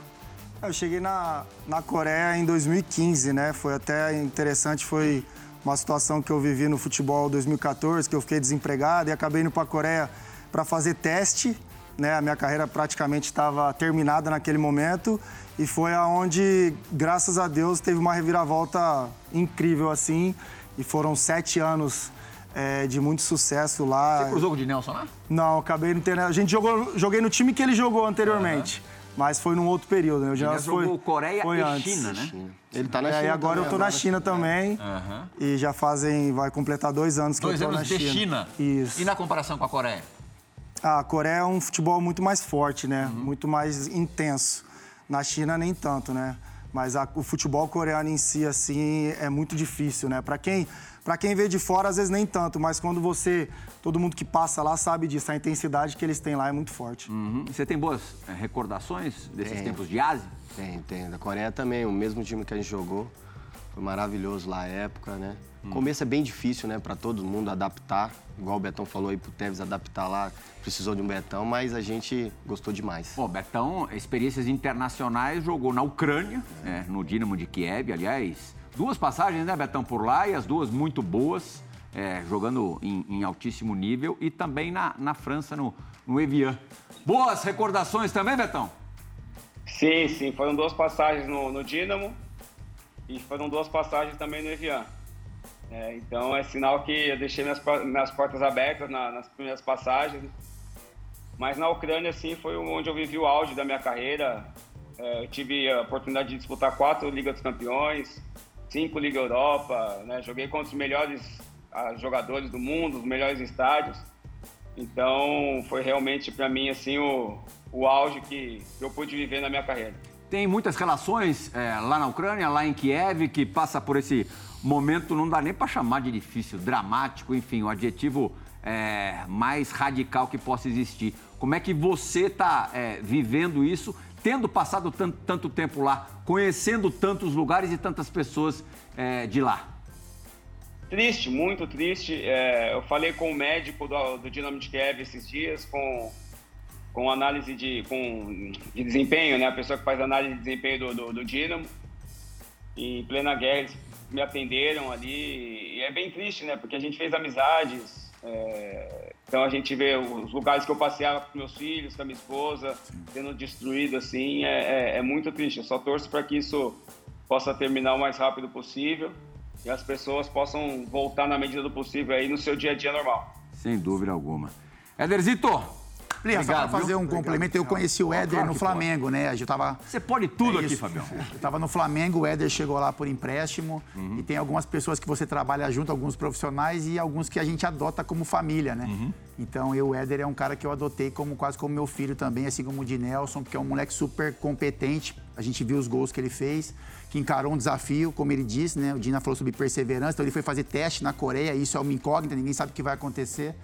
Eu cheguei na, na Coreia em 2015, né? Foi até interessante, foi uma situação que eu vivi no futebol 2014, que eu fiquei desempregado e acabei indo para a Coreia para fazer teste, né? A minha carreira praticamente estava terminada naquele momento e foi aonde, graças a Deus, teve uma reviravolta incrível assim e foram sete anos é, de muito sucesso lá. Você cruzou com o de Nelson lá? Não, acabei não tendo. A gente jogou, joguei no time que ele jogou anteriormente. Uhum. Mas foi num outro período, né? O Nelson foi, jogou Coreia foi e antes. China, né? Ele tá na China. É, e agora eu tô na China também. Uhum. E já fazem, vai completar dois anos que dois eu tô na China. Dois anos de China. Isso. E na comparação com a Coreia? Ah, a Coreia é um futebol muito mais forte, né? Uhum. Muito mais intenso. Na China, nem tanto, né? Mas a, o futebol coreano em si, assim, é muito difícil, né? Para quem, pra quem vê de fora, às vezes nem tanto, mas quando você. Todo mundo que passa lá sabe disso, a intensidade que eles têm lá é muito forte. Uhum. Você tem boas é, recordações desses tem. tempos de Ásia? Tem, tem. Da Coreia também, o mesmo time que a gente jogou. Foi maravilhoso lá a época, né? Hum. Começo é bem difícil, né, para todo mundo adaptar. Igual o Betão falou aí pro Tevez adaptar lá, precisou de um Betão, mas a gente gostou demais. Bom, Betão, experiências internacionais, jogou na Ucrânia, é. né, no Dinamo de Kiev, aliás. Duas passagens, né, Betão, por lá, e as duas muito boas, é, jogando em, em, altíssimo nível, e também na, na França, no, no Evian. Boas recordações também, Betão? Sim, sim, foram duas passagens no, no Dinamo e foram duas passagens também no Evian. É, então é sinal que eu deixei minhas, minhas portas abertas na, nas primeiras passagens. Mas na Ucrânia, sim, foi onde eu vivi o auge da minha carreira. É, eu tive a oportunidade de disputar quatro Liga dos Campeões, cinco Liga Europa, né? joguei contra os melhores jogadores do mundo, os melhores estádios. Então foi realmente para mim assim o, o auge que eu pude viver na minha carreira. Tem muitas relações é, lá na Ucrânia, lá em Kiev, que passa por esse momento, não dá nem para chamar de difícil, dramático, enfim, o adjetivo é, mais radical que possa existir. Como é que você está é, vivendo isso, tendo passado tanto, tanto, tempo lá, conhecendo tantos lugares e tantas pessoas é, de lá? Triste, muito triste. É, eu falei com o médico do, do Dinamo de Kiev esses dias, com com análise de, com, de desempenho, né? A pessoa que faz análise de desempenho do, do, do Dinamo. em plena guerra me atenderam ali. E é bem triste, né? Porque a gente fez amizades. É... Então a gente vê os lugares que eu passeava com meus filhos, com a minha esposa, sendo destruído assim. É, é, é muito triste. Eu só torço para que isso possa terminar o mais rápido possível e as pessoas possam voltar na medida do possível aí no seu dia a dia normal. Sem dúvida alguma. Ederzito, Lia, só para fazer um Obrigado, complemento, eu conheci o Éder claro no Flamengo, pode. né? Eu tava... Você pode tudo é aqui, Fabião. Eu estava no Flamengo, o Éder chegou lá por empréstimo uhum. e tem algumas pessoas que você trabalha junto, alguns profissionais e alguns que a gente adota como família, né? Uhum. Então, eu, o Éder é um cara que eu adotei como quase como meu filho também, assim como o de Nelson, porque é um moleque super competente. A gente viu os gols que ele fez, que encarou um desafio, como ele disse, né? O Dina falou sobre perseverança, então ele foi fazer teste na Coreia, isso é uma incógnita, ninguém sabe o que vai acontecer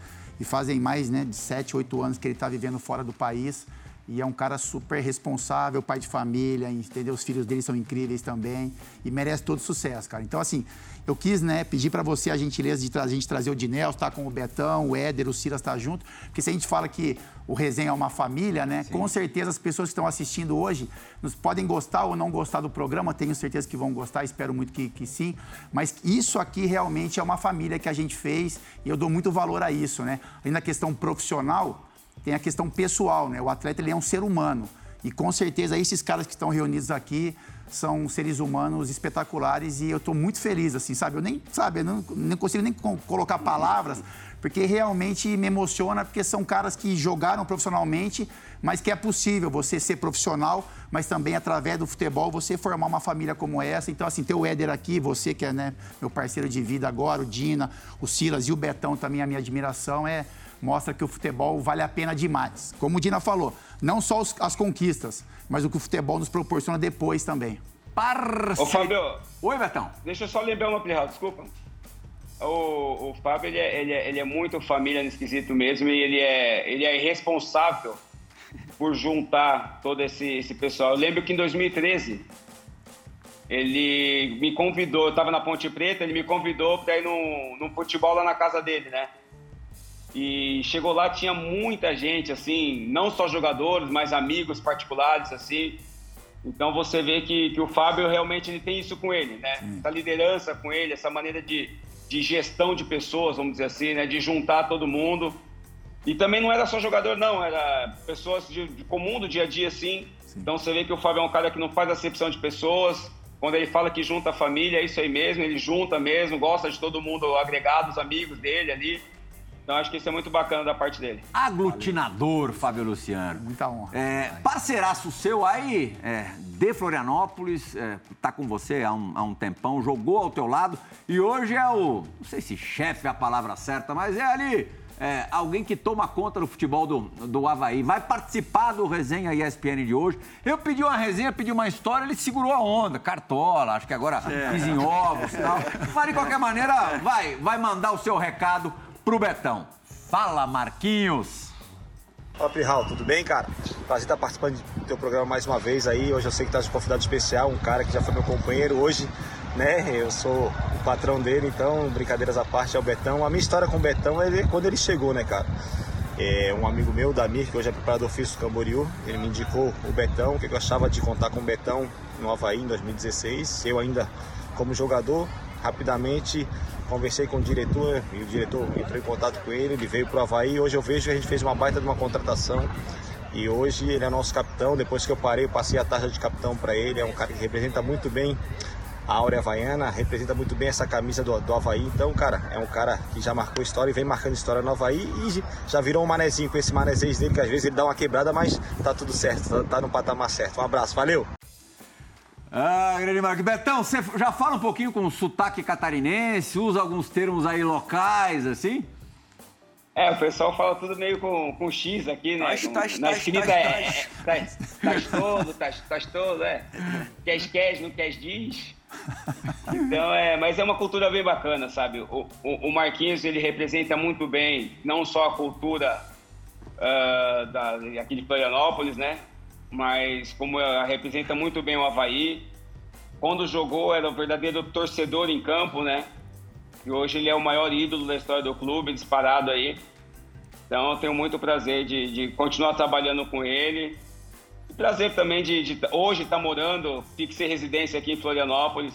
e fazem mais né, de 7, 8 anos que ele está vivendo fora do país. E é um cara super responsável, pai de família, entendeu? Os filhos dele são incríveis também e merece todo sucesso, cara. Então, assim, eu quis, né, pedir para você a gentileza de a gente trazer o Dinel, tá com o Betão, o Éder, o Silas tá junto, porque se a gente fala que o Resenha é uma família, né? Sim. Com certeza as pessoas que estão assistindo hoje nos podem gostar ou não gostar do programa, tenho certeza que vão gostar, espero muito que, que sim. Mas isso aqui realmente é uma família que a gente fez e eu dou muito valor a isso, né? Além da questão profissional, tem a questão pessoal, né? O atleta ele é um ser humano. E com certeza esses caras que estão reunidos aqui são seres humanos espetaculares e eu estou muito feliz, assim, sabe? Eu nem, sabe, eu não, não consigo nem colocar palavras, porque realmente me emociona, porque são caras que jogaram profissionalmente, mas que é possível você ser profissional, mas também através do futebol você formar uma família como essa. Então, assim, ter o Éder aqui, você que é né, meu parceiro de vida agora, o Dina, o Silas e o Betão também, a minha admiração é mostra que o futebol vale a pena demais. Como o Dina falou, não só os, as conquistas, mas o que o futebol nos proporciona depois também. Parce... Ô, Fábio. Oi, Betão. Deixa eu só lembrar uma pirral, desculpa. O, o Fábio, ele é, ele, é, ele é muito família nesse quesito mesmo e ele é, ele é responsável por juntar todo esse, esse pessoal. Eu lembro que em 2013, ele me convidou, eu estava na Ponte Preta, ele me convidou para ir num, num futebol lá na casa dele, né? E chegou lá, tinha muita gente, assim, não só jogadores, mas amigos particulares, assim. Então você vê que, que o Fábio realmente ele tem isso com ele, né? Sim. Essa liderança com ele, essa maneira de, de gestão de pessoas, vamos dizer assim, né? De juntar todo mundo. E também não era só jogador, não, era pessoas de, de comum do dia a dia, assim. Então você vê que o Fábio é um cara que não faz acepção de pessoas. Quando ele fala que junta a família, é isso aí mesmo, ele junta mesmo, gosta de todo mundo agregado, os amigos dele ali. Então acho que isso é muito bacana da parte dele. Aglutinador, Fábio Luciano. Muita honra. É, parceiraço seu aí, é, de Florianópolis, é, tá com você há um, há um tempão, jogou ao teu lado e hoje é o, não sei se chefe é a palavra certa, mas é ali é, alguém que toma conta do futebol do, do Havaí. Vai participar do resenha ESPN de hoje. Eu pedi uma resenha, pedi uma história, ele segurou a onda, cartola, acho que agora É. fiz em ovos e tal. Mas de qualquer maneira, vai, vai mandar o seu recado pro Betão. Fala, Marquinhos. Fala, Prihal, tudo bem, cara? Prazer estar participando do teu programa mais uma vez aí. Hoje eu sei que tá de convidado especial, um cara que já foi meu companheiro. Hoje, né, eu sou o patrão dele, então, brincadeiras à parte, é o Betão. A minha história com o Betão é quando ele chegou, né, cara? É, um amigo meu, Damir, que hoje é preparador físico do Camboriú, ele me indicou o Betão, o que eu achava de contar com o Betão no Havaí em 2016. Eu ainda, como jogador, rapidamente conversei com o diretor e o diretor entrou em contato com ele, ele veio para o Havaí. Hoje eu vejo que a gente fez uma baita de uma contratação e hoje ele é nosso capitão. Depois que eu parei, eu passei a taxa de capitão para ele. É um cara que representa muito bem a Áurea Havaiana, representa muito bem essa camisa do, do Havaí. Então, cara, é um cara que já marcou história e vem marcando história no Havaí e já virou um manezinho com esse manezês dele, que às vezes ele dá uma quebrada, mas tá tudo certo, tá, tá no patamar certo. Um abraço, valeu! Ah, grande Marco. Betão, você já fala um pouquinho com sotaque catarinense, usa alguns termos aí locais, assim? É, o pessoal fala tudo meio com, com X aqui, né? Tás, tás, na escrita tás, é, é tás, todo, tás, tás todo, é. Queres, queres, não queres, diz. Então, é, mas é uma cultura bem bacana, sabe? O, o, o Marquinhos, ele representa muito bem, não só a cultura ah, da, aqui de Florianópolis, né? Mas como ela representa muito bem o Havaí. Quando jogou, era o verdadeiro torcedor em campo, né? E hoje ele é o maior ídolo da história do clube, disparado aí. Então eu tenho muito prazer de, de continuar trabalhando com ele. E prazer também de, de hoje estar morando, fixei residência aqui em Florianópolis.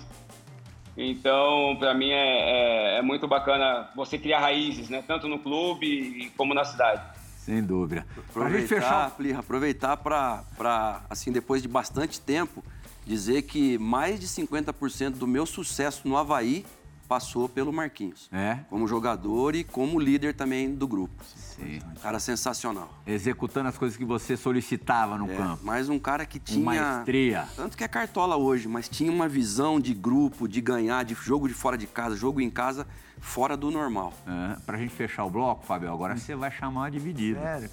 Então, para mim é, é, é muito bacana você criar raízes, né? Tanto no clube como na cidade. Sem dúvida. Pra gente Aproveitar, fechar. Aproveitar para, assim, depois de bastante tempo, dizer que mais de 50% do meu sucesso no Havaí passou pelo Marquinhos. É? Como jogador e como líder também do grupo. Sim. Cara sensacional. Executando as coisas que você solicitava no É, campo. mais um cara que tinha. maestria. Tanto que é cartola hoje, mas tinha uma visão de grupo, de ganhar, de jogo de fora de casa, jogo em casa, fora do normal. É, pra gente fechar o bloco, Fábio, agora você vai chamar a dividida. Sério?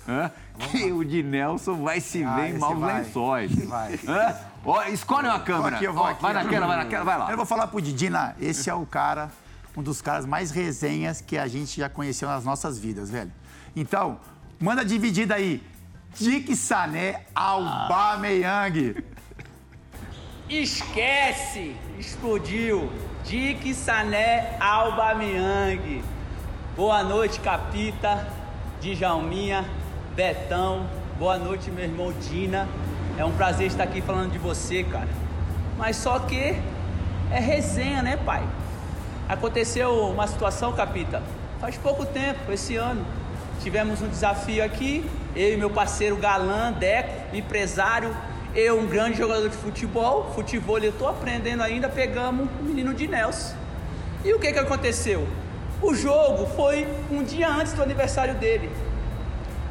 Que o de Nelson vai se Ah, ver em maus vai. lençóis. Esse vai. É? Ó, escolhe uma Vou câmera. aqui, eu vou Ó, aqui, vai naquela, vai naquela, vai lá. Eu vou falar pro Didina, esse é o cara, um dos caras mais resenhas que a gente já conheceu nas nossas vidas, velho. Então, manda a dividida aí. Dick Sané Aubameyang. Esquece! Explodiu! Dick Sané Aubameyang. Boa noite, Capita, Djalminha, Betão. Boa noite, meu irmão Dina. É um prazer estar aqui falando de você, cara. Mas só que é resenha, né, pai? Aconteceu uma situação, Capita, faz pouco tempo, esse ano. Tivemos um desafio aqui, eu e meu parceiro Galã, Deco, empresário, eu, um grande jogador de futebol, futebol eu tô aprendendo ainda, pegamos o menino de Nelson. E o que que aconteceu? O jogo foi um dia antes do aniversário dele.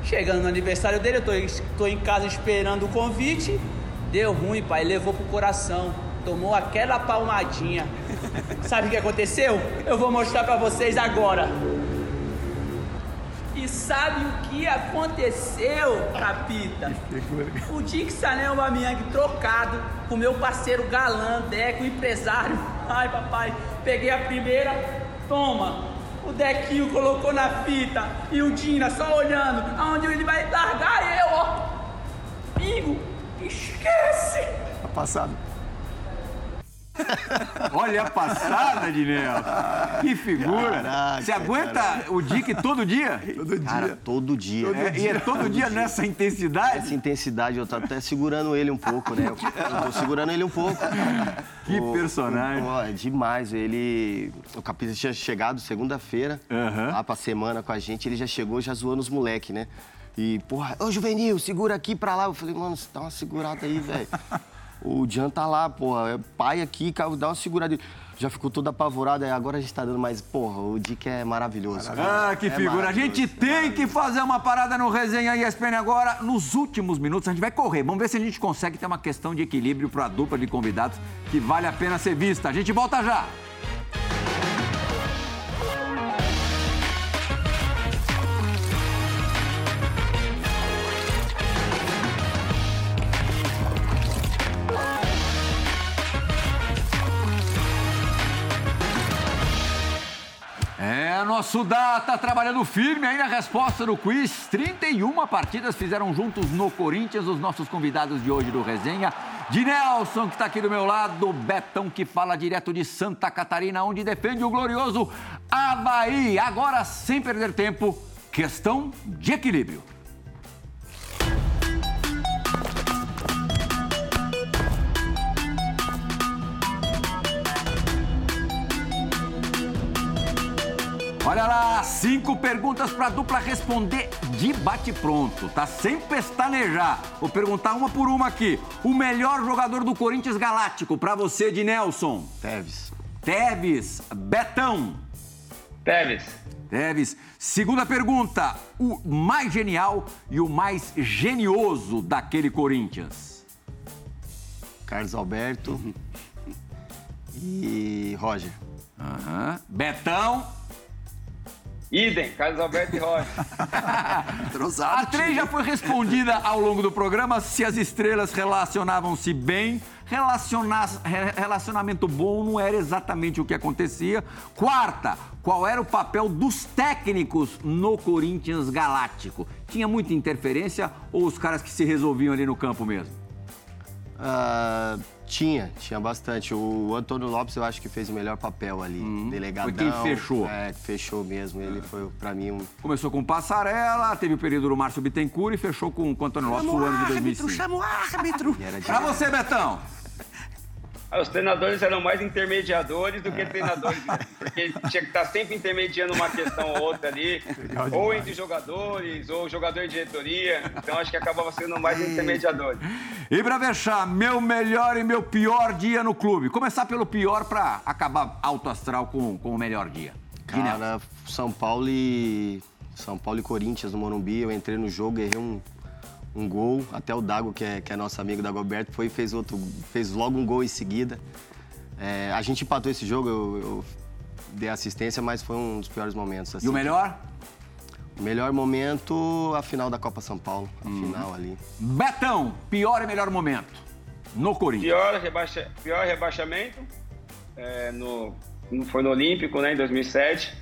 Chegando no aniversário dele, eu tô, tô em casa esperando o convite. Deu ruim, pai, levou pro coração. Tomou aquela palmadinha. Sabe o que aconteceu? Eu vou mostrar pra vocês agora. E sabe o que aconteceu, capita? O Dick Sané Aubameyang trocado com meu parceiro galã, Deco, empresário. Ai, papai, peguei a primeira, toma. O Dequinho colocou na fita e o Dina só olhando aonde ele vai largar eu, ó. Bingo, esquece. Tá passado. Olha a passada, Dinel. Que figura. Caraca, Você aguenta o Dick todo dia? Todo dia. Cara, todo dia. É, e é todo dia nessa intensidade? Essa intensidade, eu tô até segurando ele um pouco, né? Eu, eu tô segurando ele um pouco. Que O- personagem. o- é demais. Ele. O Capita tinha chegado segunda-feira, Aham. lá pra semana com a gente, ele já chegou já zoando os moleques, né? E, porra, ô Juvenil, segura aqui pra lá. Eu falei, mano, você dá uma segurada aí, velho. O Jean tá lá, porra, é pai aqui, dá uma segurada. Já ficou todo apavorado, aí agora a gente tá dando mais. Porra, o Dick é maravilhoso. Ah, que É figura. A gente maravilhoso, tem que fazer uma parada no Resenha ESPN agora. Nos últimos minutos, a gente vai correr. Vamos ver se a gente consegue ter uma questão de equilíbrio para a dupla de convidados que vale a pena ser vista. A gente volta já. Nosso Data trabalhando firme aí na resposta do quiz. 31 partidas fizeram juntos no Corinthians os nossos convidados de hoje do Resenha. De Nelson, que está aqui do meu lado, Betão, que fala direto de Santa Catarina, onde defende o glorioso Havaí. Agora, sem perder tempo, questão de equilíbrio. Olha lá, cinco perguntas para a dupla responder de bate-pronto, tá? Sem pestanejar. Vou perguntar uma por uma aqui. O melhor jogador do Corinthians Galáctico para você, de Nelson. Teves. Teves, Betão. Teves. Teves. Segunda pergunta. O mais genial e o mais genioso daquele Corinthians. Carlos Alberto e Roger. Aham. Betão. Idem, Carlos Alberto e Rocha. A três já foi respondida ao longo do programa se as estrelas relacionavam-se bem. Relaciona- re- Relacionamento bom não era exatamente o que acontecia. Quarta, qual era o papel dos técnicos no Corinthians Galáctico? Tinha muita interferência ou os caras que se resolviam ali no campo mesmo? Ah, tinha, tinha bastante. O Antônio Lopes eu acho que fez o melhor papel ali. Delegadão. Foi quem fechou. É, fechou mesmo. Ele foi, pra mim, um. Começou com Passarela, teve o período do Márcio Bittencourt e fechou com, com o Antônio Lopes o ano de 2005. chama o árbitro. e era de- Pra você, Betão. Ah, Os treinadores eram mais intermediadores do que treinadores, né? porque tinha que estar sempre intermediando uma questão ou outra ali, ou entre jogadores, ou jogador e diretoria. Então acho que acabava sendo mais intermediador. E pra fechar, meu melhor e meu pior dia no clube. Começar pelo pior pra acabar alto astral com, com o melhor dia. Cara, São Paulo e. São Paulo e Corinthians no Morumbi. Eu entrei no jogo, errei um, um gol. Até o Dago, que é, que é nosso amigo Dagoberto, foi e fez outro. Fez logo um gol em seguida. É, a gente empatou esse jogo, eu, eu dei assistência, mas foi um dos piores momentos. assim. E o melhor? O melhor momento, a final da Copa São Paulo. A Uhum. final ali. Betão, pior e melhor momento no Corinthians. Pior, rebaixa, pior rebaixamento é, no, no- foi no Olímpico, né, em 2007.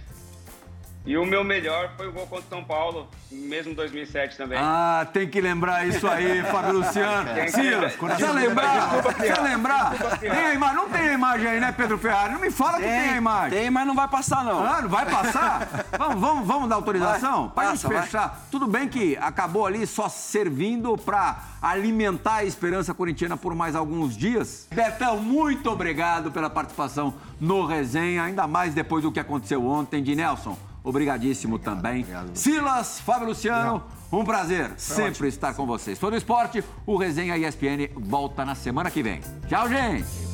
E o meu melhor foi o gol contra o São Paulo, mesmo em 2007 também. Ah, tem que lembrar isso aí, Fábio Luciano. Tem que Silas, lembrar. precisa lembrar. Tem a imagem, não tem a imagem aí, né, Pedro Ferrari? Não me fala que tem a imagem. Tem, mas não vai passar, não. Ah, não vai passar? vamos, vamos, vamos dar autorização? Vai, Pra passa, gente vai. fechar. Tudo bem que acabou ali só servindo pra alimentar a esperança corintiana por mais alguns dias. Betão, muito obrigado pela participação no resenha, ainda mais depois do que aconteceu ontem. De Nelson, obrigadíssimo também. obrigado. Silas, Fábio Luciano, um prazer sempre estar com vocês. Foi do esporte, o Resenha ESPN volta na semana que vem. Tchau, gente!